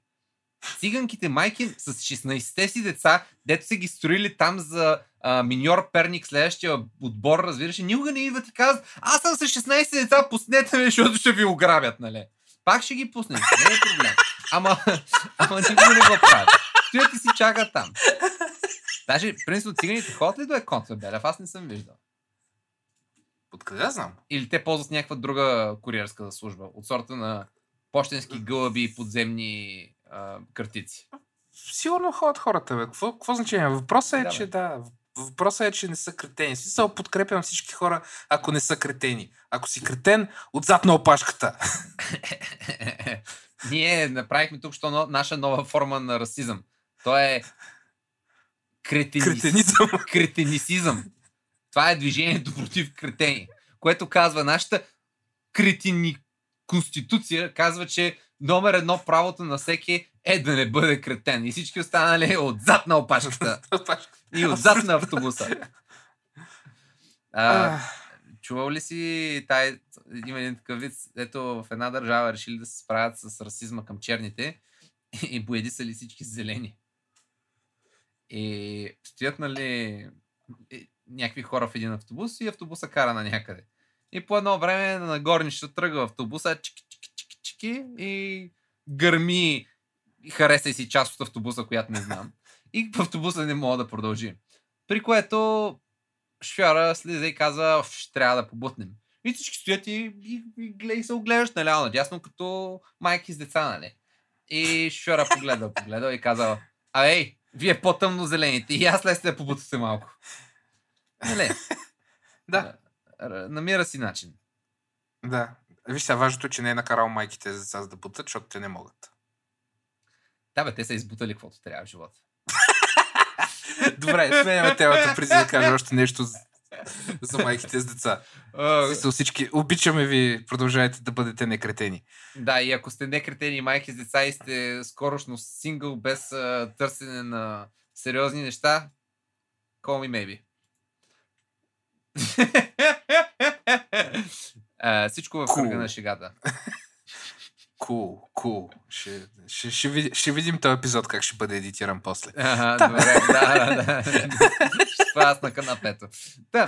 Циганките майки с 16-те си деца, дето са ги строили там за а, миньор Перник, следващия отбор, разбираш ли, никога не идват и казват, аз съм с 16 деца, пуснете ме, защото ще ви ограбят, нали? Пак ще ги пуснем, не е проблем. Ама, ама никога не го правят. Стоят и си чакат там. Даже, принципно, циганите ходят ли до Еконт, Белев? Аз не съм виждал. Откъде знам? Или те ползват някаква друга куриерска служба, от сорта на почтенски гълъби и подземни а, картици. Сигурно ходят хората, бе. Какво, какво значение? Въпросът е, Да, че бе. да. Въпросът е, че не са кретени. Смисъл, подкрепям всички хора, ако не са кретени. Ако си кретен, отзад на опашката. (laughs) Ние направихме тук що наша нова форма на расизъм. То е кретенис... Кретенизъм. (laughs) кретенисизъм. Това е движението против кретени, което казва нашата кретини конституция, казва, че номер едно правото на всеки е да не бъде кретен. И всички останали отзад на опашката. (laughs) и отзад на автобуса. А, чувал ли си тай, има един такъв вид, ето в една държава решили да се справят с расизма към черните (laughs) и боеди са ли всички зелени. И стоят, нали, някакви хора в един автобус и автобуса кара на някъде. И по едно време на горнището тръгва автобуса, чики, чики, чики, чики, и гърми и хареса си част от автобуса, която не знам. И в автобуса не мога да продължи. При което шофьора слиза и казва, ще трябва да побутнем. И всички стоят и, и, и, и се оглеждат наляво надясно, като майки с деца, нали? И шофьора погледа, погледа и казва, а ей, вие по-тъмно зелените и аз лесте да побутате малко. Нали? (laughs) да. Намира си начин. Да. Виж сега, важното е, че не е накарал майките за деца да бутат, защото те не могат. Да, бе, те са избутали каквото трябва в живота. Добре, сменяме темата, преди да кажа още нещо за майките с деца. Uh, всички, обичаме ви, продължайте да бъдете некретени. Да, и ако сте некретени майки с деца и сте скорошно сингъл без uh, търсене на сериозни неща, call me maybe. (laughs) uh, всичко в кръга на шегата. Кул, cool, кул. Cool. Ще, ще, ще, ще видим този епизод как ще бъде едитиран после. Ага, да. добре, да, да, да. ще аз на канапето. Да.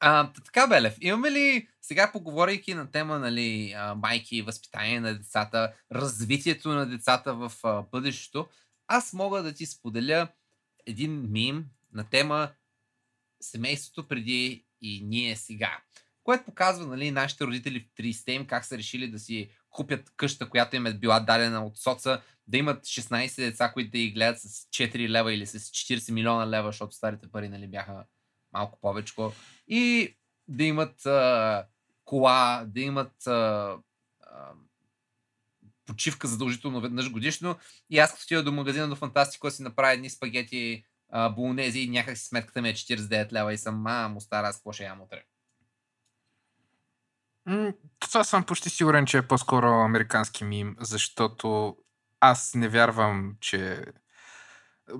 А, така, Белев, имаме ли, сега поговорейки на тема, нали, майки, възпитание на децата, развитието на децата в а, бъдещето, аз мога да ти споделя един мим на тема семейството преди и ние сега което показва нали, нашите родители в 30-те им как са решили да си купят къща, която им е била дадена от соца, да имат 16 деца, които да ги гледат с 4 лева или с 40 милиона лева, защото старите пари нали, бяха малко повече. И да имат а, кола, да имат а, а, почивка задължително веднъж годишно. И аз като отида до магазина до Фантастико си направя едни спагети болонези и някак си сметката ми е 49 лева и съм, мамо, стара, аз какво ще ям утре? Това съм почти сигурен, че е по-скоро американски мим, защото аз не вярвам, че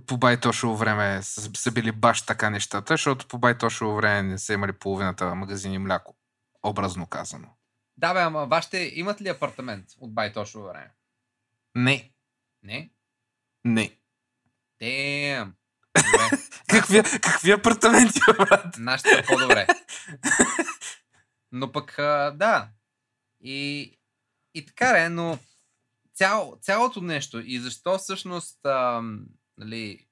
по байтошово време са, са били баш така нещата, защото по байтошово време не са имали половината магазини мляко. Образно казано. Да, бе, ама вашите имат ли апартамент от байтошово време? Не. Не? Не. (laughs) Дем. какви, какви апартаменти, брат? Нашите по-добре. (laughs) Но пък, да. И, и така е, но цяло, цялото нещо и защо всъщност, а, нали,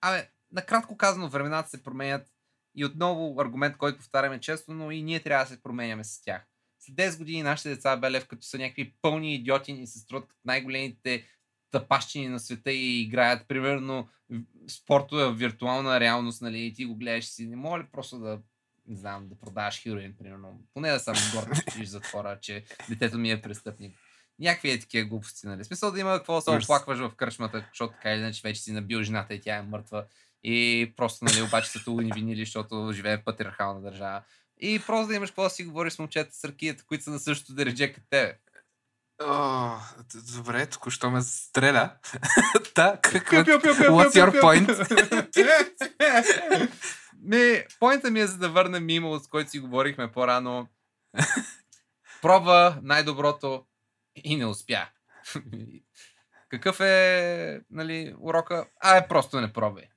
абе, накратко казано, времената се променят и отново аргумент, който повтаряме често, но и ние трябва да се променяме с тях. След 10 години нашите деца Белев, като са някакви пълни идиоти и се струват като най-големите тъпащини на света и играят, примерно, спортове в виртуална реалност, нали, и ти го гледаш си, не мога ли просто да не знам, да продаваш хероин, примерно. Поне да съм горд, че в затвора, че детето ми е престъпник. Някакви е такива глупости, нали? Смисъл да има какво да се оплакваш в кръчмата, защото така или иначе вече си набил жената и тя е мъртва. И просто, нали, обаче са тулни винили, защото живее в патриархална държава. И просто да имаш какво да си говориш с момчета с ракията, които са на същото дередже като тебе. О, добре, току-що ме стреля. (laughs) Та, какво? What's your point? (laughs) (laughs) Не, поинта ми е за да върнем мимо, с който си говорихме по-рано. (laughs) Пробва най-доброто и не успя. (laughs) Какъв е нали, урока? А, е просто не пробвай.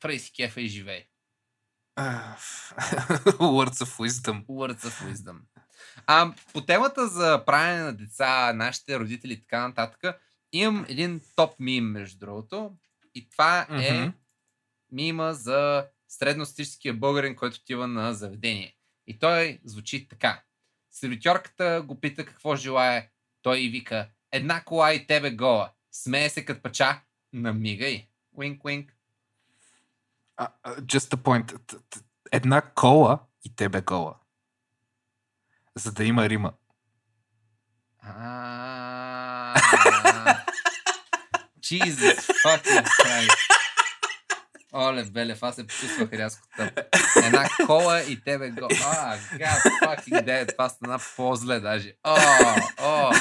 Прей си кефа и живей. (laughs) Words of wisdom. Words of wisdom. А, по темата за правене на деца, нашите родители и така нататък, имам един топ мим, между другото. И това е mm-hmm. мима за средностатистическия българин, който отива на заведение. И той звучи така. Сервитьорката го пита какво желая. Той и вика, една кола и тебе гола. Смее се като пача, намигай. Уинк, уинк. Uh, uh, just a point. Една кола и тебе гола. За да има рима. (laughs) Jesus fucking Christ. Оле, Белев, аз се почувствах рязко тъп. Една кола и тебе го. А, гад, fucking dead. Това стана по-зле даже. О, о.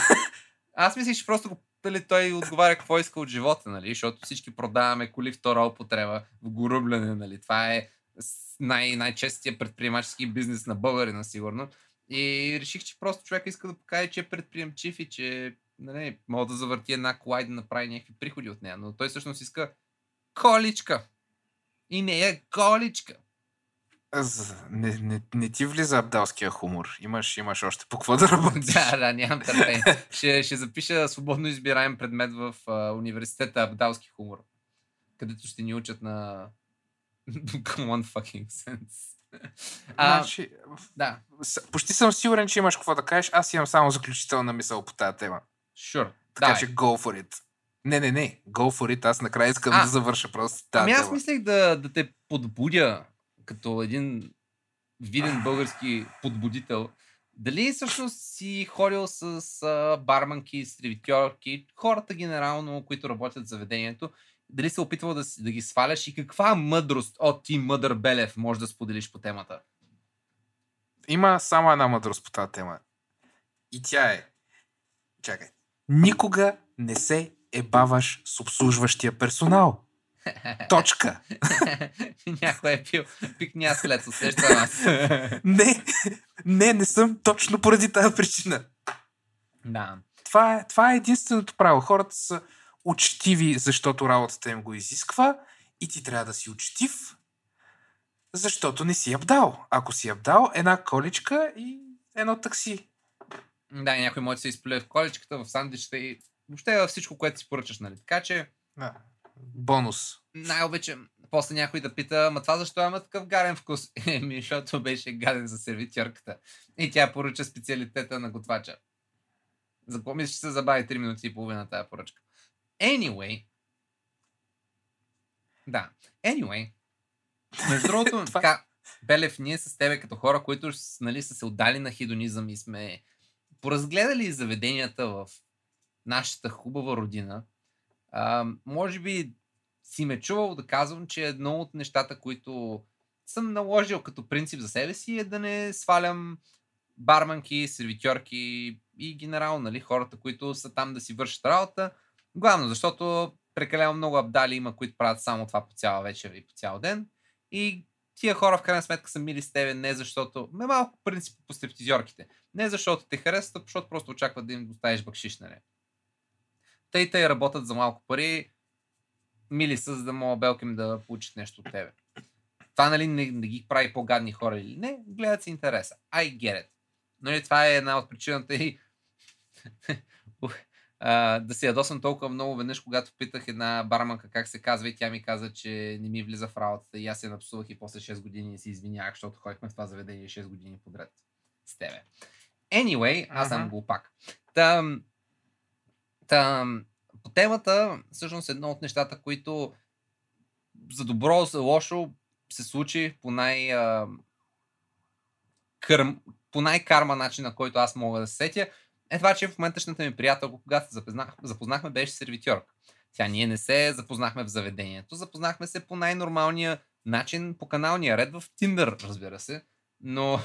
Аз мислих, че просто го дали той отговаря какво иска от живота, нали? Защото всички продаваме коли втора употреба в горубляне, нали? Това е най- най-честия предприемачески бизнес на българина, сигурно. И реших, че просто човек иска да покаже, че е предприемчив и че нали, мога да завърти една кола и да направи някакви приходи от нея. Но той всъщност иска количка. И не е количка. Не, не, не ти влиза абдалския хумор. Имаш, имаш още по какво да работиш. (laughs) да, да, нямам търпение. ще, ще запиша свободно избираем предмет в а, университета абдалски хумор, където ще ни учат на (laughs) common fucking sense. А, значи, да. Почти съм сигурен, че имаш какво да кажеш. Аз имам само заключителна мисъл по тази тема. Sure. Така че go for it. Не, не, не. Go for it. Аз накрая искам а, да завърша просто тази Ами аз тема. мислех да, да те подбудя като един виден български подбудител. Дали всъщност си ходил с а, барманки, сервитьорки, хората генерално, които работят в заведението, дали се опитвал да, да ги сваляш и каква мъдрост от ти, мъдър Белев, може да споделиш по темата? Има само една мъдрост по тази тема. И тя е... Чакай. Никога не се ебаваш с обслужващия персонал. Точка. (laughs) Някой е пил пикня след, усещам аз. (laughs) не, не, не съм точно поради тази причина. Да. Това е, това е единственото право. Хората са учтиви, защото работата им го изисква и ти трябва да си учтив, защото не си абдал. Ако си абдал, една количка и едно такси. Да, някой може да се изполе в количката, в сандвичета и въобще във всичко, което си поръчаш, нали? Така че... Да. Бонус. Най-обичам после някой да пита, ма това защо има такъв гаден вкус? (laughs) Еми, защото беше гаден за сервитьорката. И тя поръча специалитета на готвача. За какво мислиш, че се забави 3 минути и половина тази поръчка? Anyway. Да. Anyway. Между другото, (laughs) така, Белев, ние с тебе като хора, които нали, са се отдали на хидонизъм и сме поразгледали заведенията в нашата хубава родина, а, може би си ме чувал да казвам, че едно от нещата, които съм наложил като принцип за себе си е да не свалям барманки, сервитьорки и генерално нали, хората, които са там да си вършат работа. Главно, защото прекалено много абдали има, които правят само това по цяла вечер и по цял ден. И тия хора в крайна сметка са мили с тебе не защото... Ме малко принцип по стриптизьорките. Не защото те харесват, защото просто очакват да им доставиш бакшиш, нали? Тъй тъй работят за малко пари, мили са, за да мога белка им да получат нещо от тебе. Това нали не, не ги прави по-гадни хора или не, гледат си интереса. I get it. Нали, това е една от причината и (laughs) да се ядосвам толкова много веднъж, когато питах една барманка как се казва и тя ми каза, че не ми влиза в работата и аз се напсувах и после 6 години се извинявах, защото ходихме в това заведение 6 години подред с тебе. Anyway, аз съм глупак. Там, там, по темата, всъщност едно от нещата, които за добро, за лошо се случи по най- кърм, по най-карма начин, на който аз мога да се сетя, е това, че в моменташната ми приятелка, когато се запознах, запознахме, беше сервитьорка. Тя ние не се запознахме в заведението, запознахме се по най-нормалния начин, по каналния ред в Тиндър, разбира се. Но...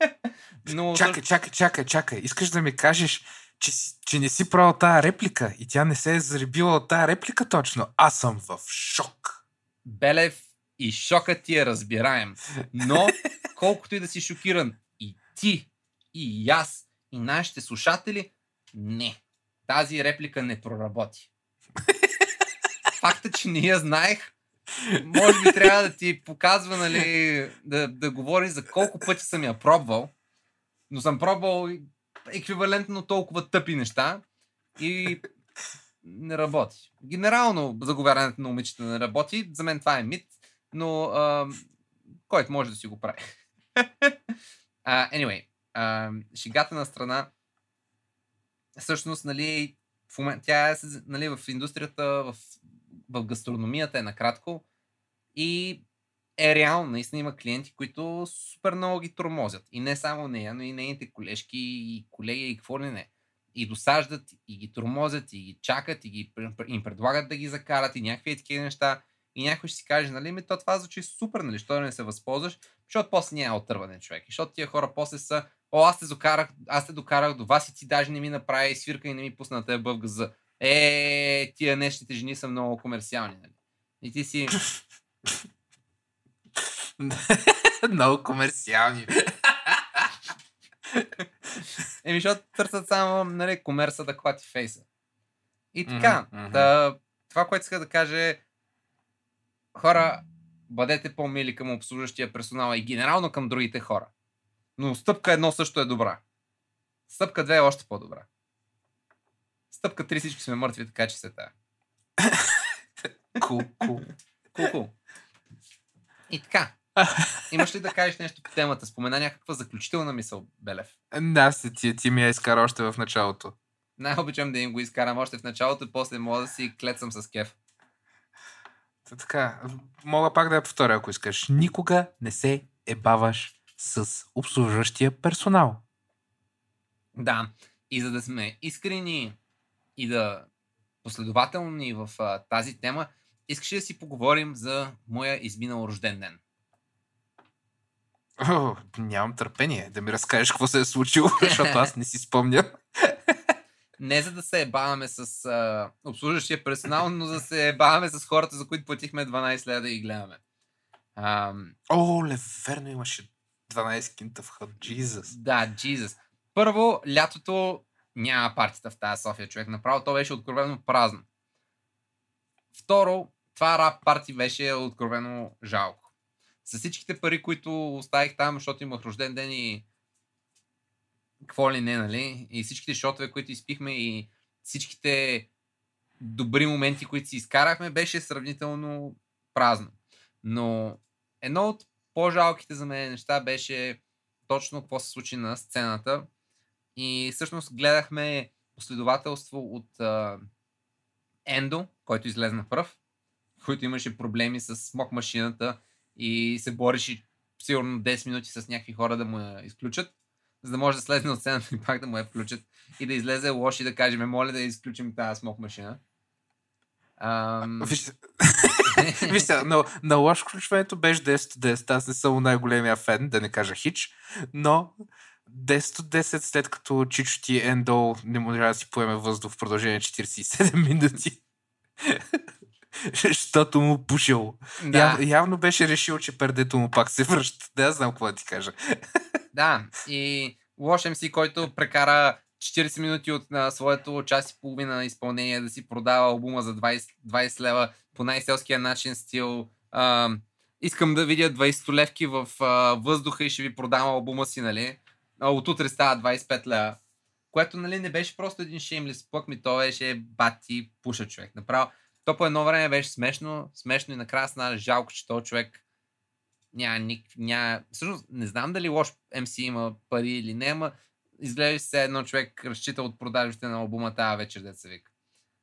(laughs) но... Чакай, чакай, чакай, чакай. Искаш да ми кажеш, че, че не си правил тази реплика и тя не се е заребила от тази реплика точно. Аз съм в шок. Белев и шокът ти е разбираем. Но, колкото и да си шокиран, и ти, и аз, и нашите слушатели, не. Тази реплика не проработи. Факта, че не я знаех, може би трябва да ти показва, нали, да, да говори за колко пъти съм я пробвал, но съм пробвал еквивалентно толкова тъпи неща и не работи. Генерално заговарянето на момичета не работи. За мен това е мит, но а, който може да си го прави. (laughs) uh, anyway, uh, шегата на страна всъщност, нали, в момент, тя е нали, в индустрията, в, в гастрономията е накратко и е реално. Наистина има клиенти, които супер много ги тормозят. И не само нея, но и нейните колежки и колеги и какво ли не. И досаждат, и ги тормозят, и ги чакат, и ги, им предлагат да ги закарат, и някакви такива неща. и някой ще си каже, нали, ми то това звучи супер, нали, що да не се възползваш, защото после няма отърване човек. И защото тия хора после са, о, аз те докарах, аз те докарах до вас и ти даже не ми направи свирка и не ми пусна на теб БГЗ. Е, тия нещите жени са много комерциални, нали. И ти си... (laughs) (laughs) много комерциални. (laughs) Еми, защото търсят само, нали, комерса да клати фейса. И така, Мгм, да, това, което иска да каже е, хора, бъдете по-мили към обслужващия персонал и генерално към другите хора. Но стъпка едно също е добра. Стъпка две е още по-добра. Стъпка три всички сме мъртви, така че се тая. (laughs) Кул. Кул-кул. И така. Имаш ли да кажеш нещо по темата? Спомена някаква заключителна мисъл, Белев. Да, си, ти, ти ми я изкара още в началото. Най-обичам да им го изкарам още в началото и после мога да си клецам с кеф. Та така, мога пак да я повторя, ако искаш. Никога не се ебаваш с обслужващия персонал. Да, и за да сме искрени и да последователни в а, тази тема, искаш да си поговорим за моя изминал рожден ден. (laughs) Нямам търпение да ми разкажеш какво се е случило, (laughs) защото аз не си спомня. Не за да се ебаваме с а, обслужващия персонал, но за да се ебаваме с хората, за които платихме 12 лева да ги гледаме. Ам, О, ле, верно имаше 12 кинта в ход. Jesus. Да, Jesus. Първо, лятото няма партията в тази София, човек. Направо то беше откровено празно. Второ, това рап парти беше откровено жалко. С всичките пари, които оставих там, защото имах рожден ден и какво ли не, нали? И всичките шотове, които изпихме и всичките добри моменти, които си изкарахме, беше сравнително празно. Но едно от по-жалките за мен неща беше точно какво се случи на сцената. И всъщност гледахме последователство от Ендо, който излезна пръв, който имаше проблеми с смок машината и се бореше сигурно 10 минути с някакви хора да му я изключат, за да може да слезе от сцената и пак да му я включат и да излезе лош и да каже, ме моля да изключим тази смок машина. Ам... Вижте, (laughs) Вижте на, лош включването беше 10 от 10. Аз не съм най-големия фен, да не кажа хич, но 10 от 10 след като Чичо ти Ендол не може да си поеме въздух в продължение на 47 минути. (laughs) (laughs) Защото му пушил. Да. Яв, явно беше решил, че пердето му пак се връща. Да, я знам какво да ти кажа. (laughs) Да, и лош MC, който прекара 40 минути от на своето час и половина изпълнение да си продава албума за 20, 20 лева по най-селския начин стил. А, искам да видя 20 левки в а, въздуха и ще ви продам албума си, нали? А, от утре става 25 лева. Което, нали, не беше просто един шеймлис плък, ми то беше бати пуша човек. Направо, то по едно време беше смешно, смешно и накрая стана жалко, че този човек няма ник... Няма... Всъщност, не знам дали лош MC има пари или не, ама изглежда се едно човек разчита от продажите на албума тази вечер, деца се вика.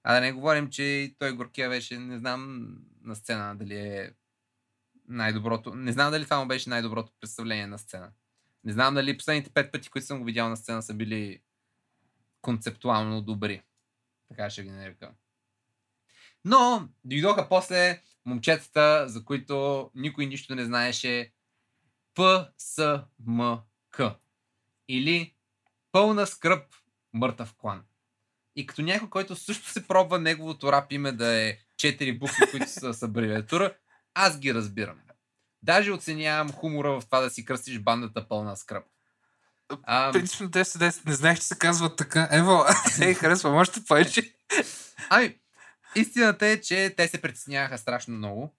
А да не говорим, че той Горкия беше, не знам на сцена дали е най-доброто. Не знам дали това му беше най-доброто представление на сцена. Не знам дали последните пет пъти, които съм го видял на сцена, са били концептуално добри. Така ще ги нарека. Но дойдоха после момчетата, за които никой нищо не знаеше. ПСМК. Или пълна скръп мъртъв клан. И като някой, който също се пробва неговото рап име да е 4 букви, които са с абревиатура, аз ги разбирам. Даже оценявам хумора в това да си кръстиш бандата пълна скръп. А, Принципно 10-10 не знаех, че се казва така. Ево, (laughs) ей, харесвам още повече. Ами, истината е, че те се притесняваха страшно много.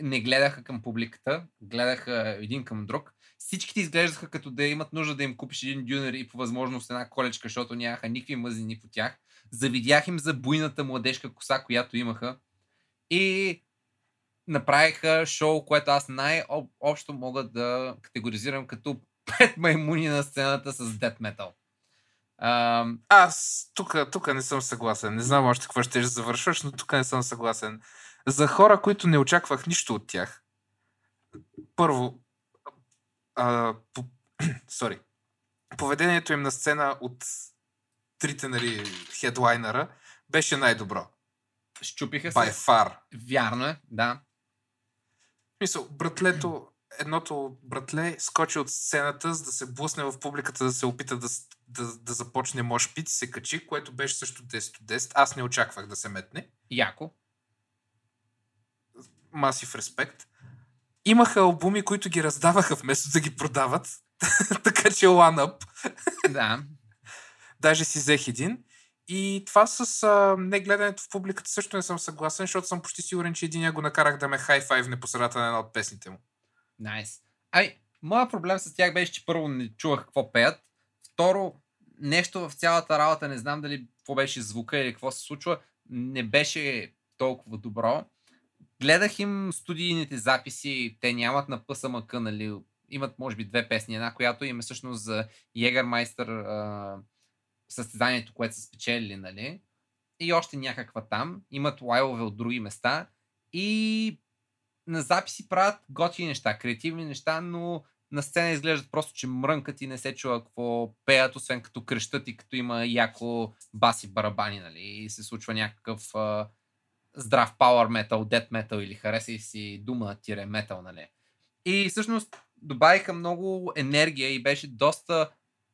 Не гледаха към публиката, гледаха един към друг. Всичките изглеждаха като да имат нужда да им купиш един дюнер и по възможност една колечка, защото нямаха никакви мъзнини по тях. Завидях им за буйната младежка коса, която имаха. И направиха шоу, което аз най-общо мога да категоризирам като (laughs) пет маймуни на сцената с дет метал. Аз тук, тук не съм съгласен. Не знам още какво ще завършваш, но тук не съм съгласен. За хора, които не очаквах нищо от тях. Първо, а, по, (clears throat) sorry, поведението им на сцена от трите нали, хедлайнера беше най-добро. щупиха By се. far. Вярно е, да. Мисъл, братлето, едното братле скочи от сцената, за да се блъсне в публиката, да се опита да, да, да започне мошпит и се качи, което беше също 10 от 10. Аз не очаквах да се метне. Яко. Масив респект. Имаха албуми, които ги раздаваха вместо да ги продават. (laughs) така че one up. Да. Даже си взех един. И това с а, негледането в публиката също не съм съгласен, защото съм почти сигурен, че един го накарах да ме хай-файвне по средата на една от песните му. Найс. Nice. Ай, моят проблем с тях беше, че първо не чувах какво пеят. Второ, нещо в цялата работа, не знам дали какво беше звука или какво се случва, не беше толкова добро. Гледах им студийните записи, те нямат на ПСМК, нали, имат може би две песни, една, която им е всъщност за Егермайстър състезанието, което са спечелили, нали, и още някаква там. Имат лайвове от други места и на записи правят готини неща, креативни неща, но на сцена изглеждат просто, че мрънкат и не се чува какво пеят, освен като крещат и като има яко баси барабани, нали, и се случва някакъв а, здрав power metal, death metal или хареса и си дума тире метал, нали. И всъщност добавиха много енергия и беше доста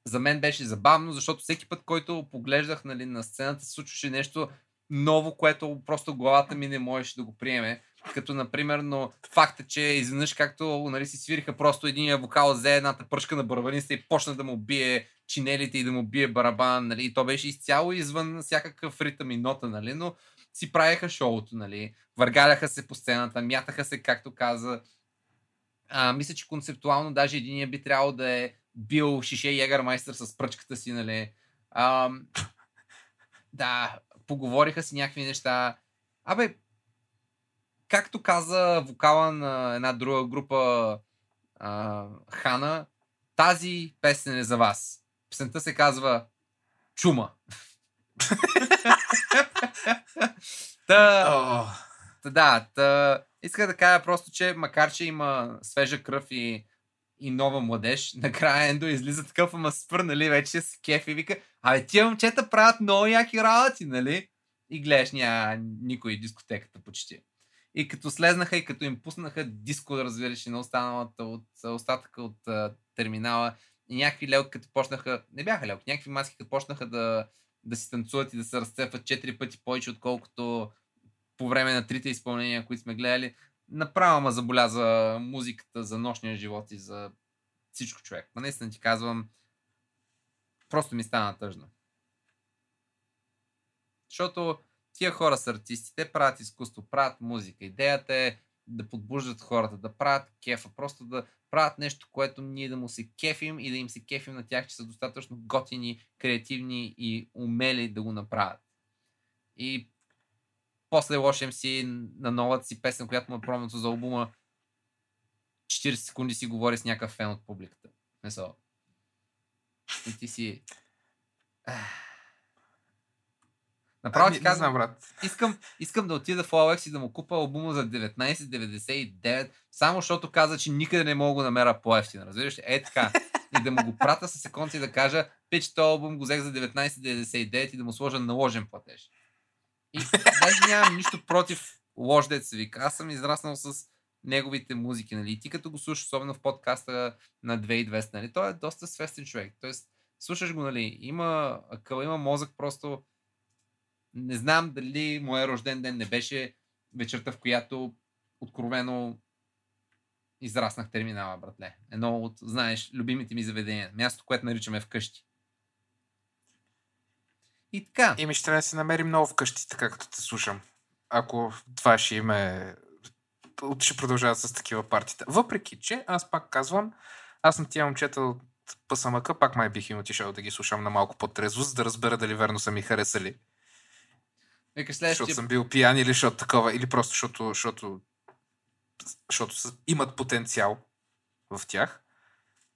за мен беше забавно, защото всеки път, който поглеждах нали, на сцената, се случваше нещо ново, което просто главата ми не можеше да го приеме. Като, например, но факта, че изведнъж както нали, си свириха просто един вокал, взе едната пръчка на барабаниста и почна да му бие чинелите и да му бие барабан, нали, и то беше изцяло извън всякакъв ритъм и нота, нали, но си правеха шоуто, нали, въргаляха се по сцената, мятаха се, както каза. А, мисля, че концептуално даже единия би трябвало да е бил шише Егермайстър с пръчката си, нали. А, (laughs) да, поговориха си някакви неща. Абе, както каза вокала на една друга група а, Хана, тази песен е за вас. Песента се казва Чума. (laughs) та, oh. та, да, та, иска да кажа просто, че макар, че има свежа кръв и, и нова младеж, накрая Ендо излиза такъв, ама спър, нали, вече с кеф и вика, абе тия момчета правят много яки работи, нали? И гледаш, няма никой дискотеката почти. И като слезнаха и като им пуснаха диско, разбираш, на останалата от остатъка от а, терминала, и някакви лелки, като почнаха, не бяха лелки, някакви маски, като почнаха да, да си танцуват и да се разцепват четири пъти повече, отколкото по време на трите изпълнения, които сме гледали, направо ма заболя за музиката, за нощния живот и за всичко човек. Ма наистина ти казвам, просто ми стана тъжно. Защото тия хора са артисти, те правят изкуство, правят музика. Идеята е да подбуждат хората, да правят кефа, просто да правят нещо, което ние да му се кефим и да им се кефим на тях, че са достатъчно готини, креативни и умели да го направят. И после лошем си на новата си песен, която му е промното за албума, 40 секунди си говори с някакъв фен от публиката. Не. И ти си... Направо ти казвам, брат. Искам, искам да отида в OLX и да му купа албума за 19,99, само защото каза, че никъде не мога да намеря по-ефтин. Разбираш? Е така. И да му го прата с секунди и да кажа, пич, този албум го взех за 19,99 и да му сложа наложен платеж. И даже нямам нищо против лош деца вика. Аз съм израснал с неговите музики, нали? И ти като го слушаш, особено в подкаста на 2200, нали? Той е доста свестен човек. Тоест, слушаш го, нали? Има акъл, има мозък, просто не знам дали моя рожден ден не беше вечерта, в която откровено израснах терминала, братле. Едно от, знаеш, любимите ми заведения. Място, което наричаме вкъщи. И така. И ми ще трябва да се намерим много вкъщи, така като те слушам. Ако това ще име ще продължават с такива партита. Въпреки, че аз пак казвам, аз на тия момчета от ПСМК пак май бих им отишъл да ги слушам на малко по-трезво, за да разбера дали верно са ми харесали. Нека следващия... Защото съм бил пиян или защото такова, или просто защото, защото, защото имат потенциал в тях.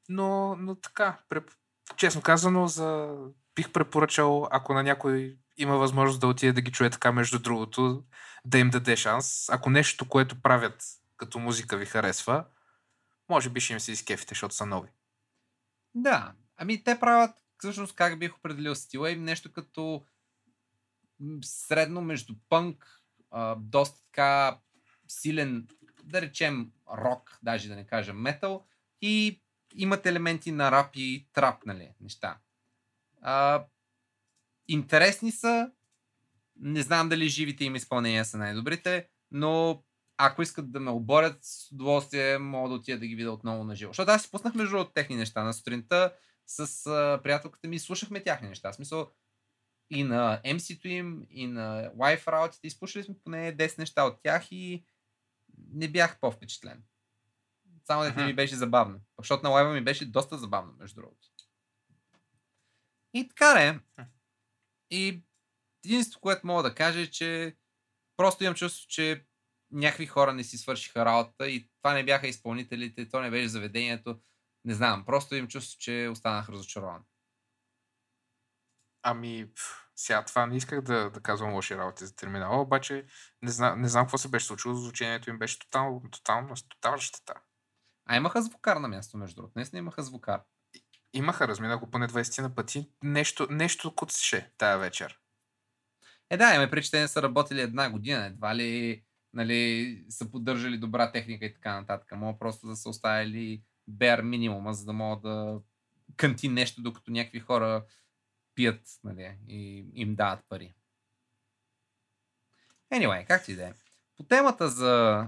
Но, но така, преп... честно казано, за... бих препоръчал, ако на някой има възможност да отиде да ги чуе така, между другото, да им даде шанс. Ако нещо, което правят като музика ви харесва, може би ще им се изкефите, защото са нови. Да, ами те правят, всъщност как бих определил стила им, нещо като средно между пънк, доста така силен да речем рок, даже да не кажем метал, и имат елементи на рап и трап, нали, неща. А, интересни са, не знам дали живите им изпълнения са най-добрите, но ако искат да ме оборят, с удоволствие мога да отида да ги видя отново на живо. Защото аз си пуснах между от техни неща на сутринта с приятелката ми и слушахме тяхни неща. В смисъл и на MC-то им, и на Wi-Fi работите. Изслушали сме поне 10 неща от тях и не бях по-впечатлен. Само да ми беше забавно. Защото на лайва ми беше доста забавно, между другото. И така не. И единството, което мога да кажа е, че просто имам чувство, че някакви хора не си свършиха работа и това не бяха изпълнителите, то не беше заведението. Не знам, просто им чувство, че останах разочарован. Ами, сега това не исках да, да казвам лоши работи за терминала, обаче не, знам, не знам какво се беше случило, звучението им беше тотално, тотално, тотална щета. А имаха звукар на място, между другото. Днес не имаха звукар. Имаха, размина го поне 20 на пъти. Нещо, нещо куцеше тая вечер. Е, да, имаме преди, че те не са работили една година. Едва ли нали, са поддържали добра техника и така нататък. Мога просто да са оставили бер минимума, за да могат да кънти нещо, докато някакви хора пият нали, и им дават пари. Anyway, както и да е. По темата за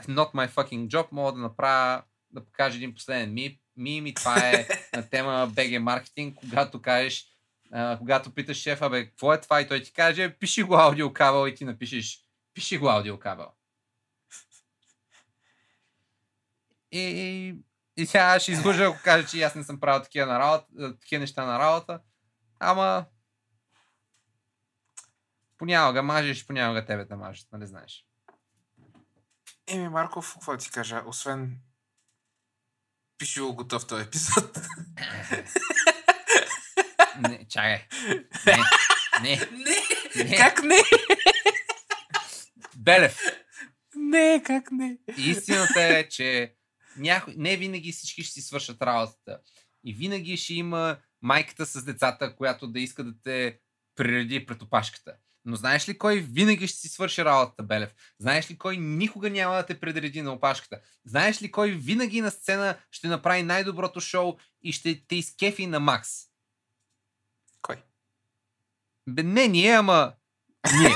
Not My Fucking Job мога да направя, да покажа един последен мим. Мим и това е (laughs) на тема BG маркетинг, когато кажеш, а, когато питаш шефа, бе, какво е това? И той ти каже, пиши го аудиокабел и ти напишеш, пиши го аудиокабел. И, и, и сега ще излъжа, ако кажа, че аз не съм правил такива, на работа, такива неща на работа. Ама понякога мажеш, понякога тебе те мажат, нали знаеш. Еми, Марков, какво ти кажа? Освен пиши го готов този епизод. не, чакай. (laughs) Не, не. Не. не. Как не? Белев. Не, как не? Истината е, че някой, не винаги всички ще си свършат работата. И винаги ще има майката с децата, която да иска да те приреди пред опашката. Но знаеш ли кой винаги ще си свърши работата, Белев? Знаеш ли кой никога няма да те предреди на опашката? Знаеш ли кой винаги на сцена ще направи най-доброто шоу и ще те изкефи на макс? Кой? Бе, не ние, ама ние.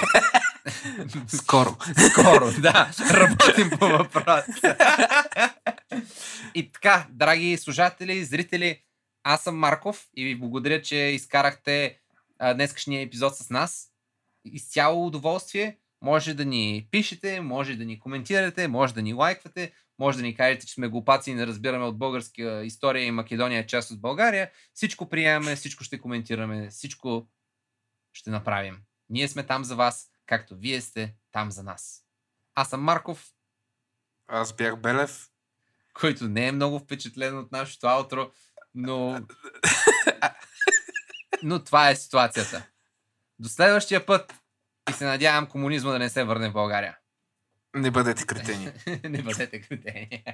(laughs) Скоро. Скоро, да. Работим по въпроса. (laughs) и така, драги служатели, зрители, аз съм Марков и ви благодаря, че изкарахте днескашния епизод с нас. Изцяло удоволствие. Може да ни пишете, може да ни коментирате, може да ни лайквате, може да ни кажете, че сме глупаци и не разбираме от българска история и Македония е част от България. Всичко приемаме, всичко ще коментираме, всичко ще направим. Ние сме там за вас, както вие сте там за нас. Аз съм Марков. Аз бях Белев. Който не е много впечатлен от нашото аутро. Но... (laughs) Но това е ситуацията. До следващия път и се надявам комунизма да не се върне в България. Не бъдете кретени. (laughs) не бъдете кретени.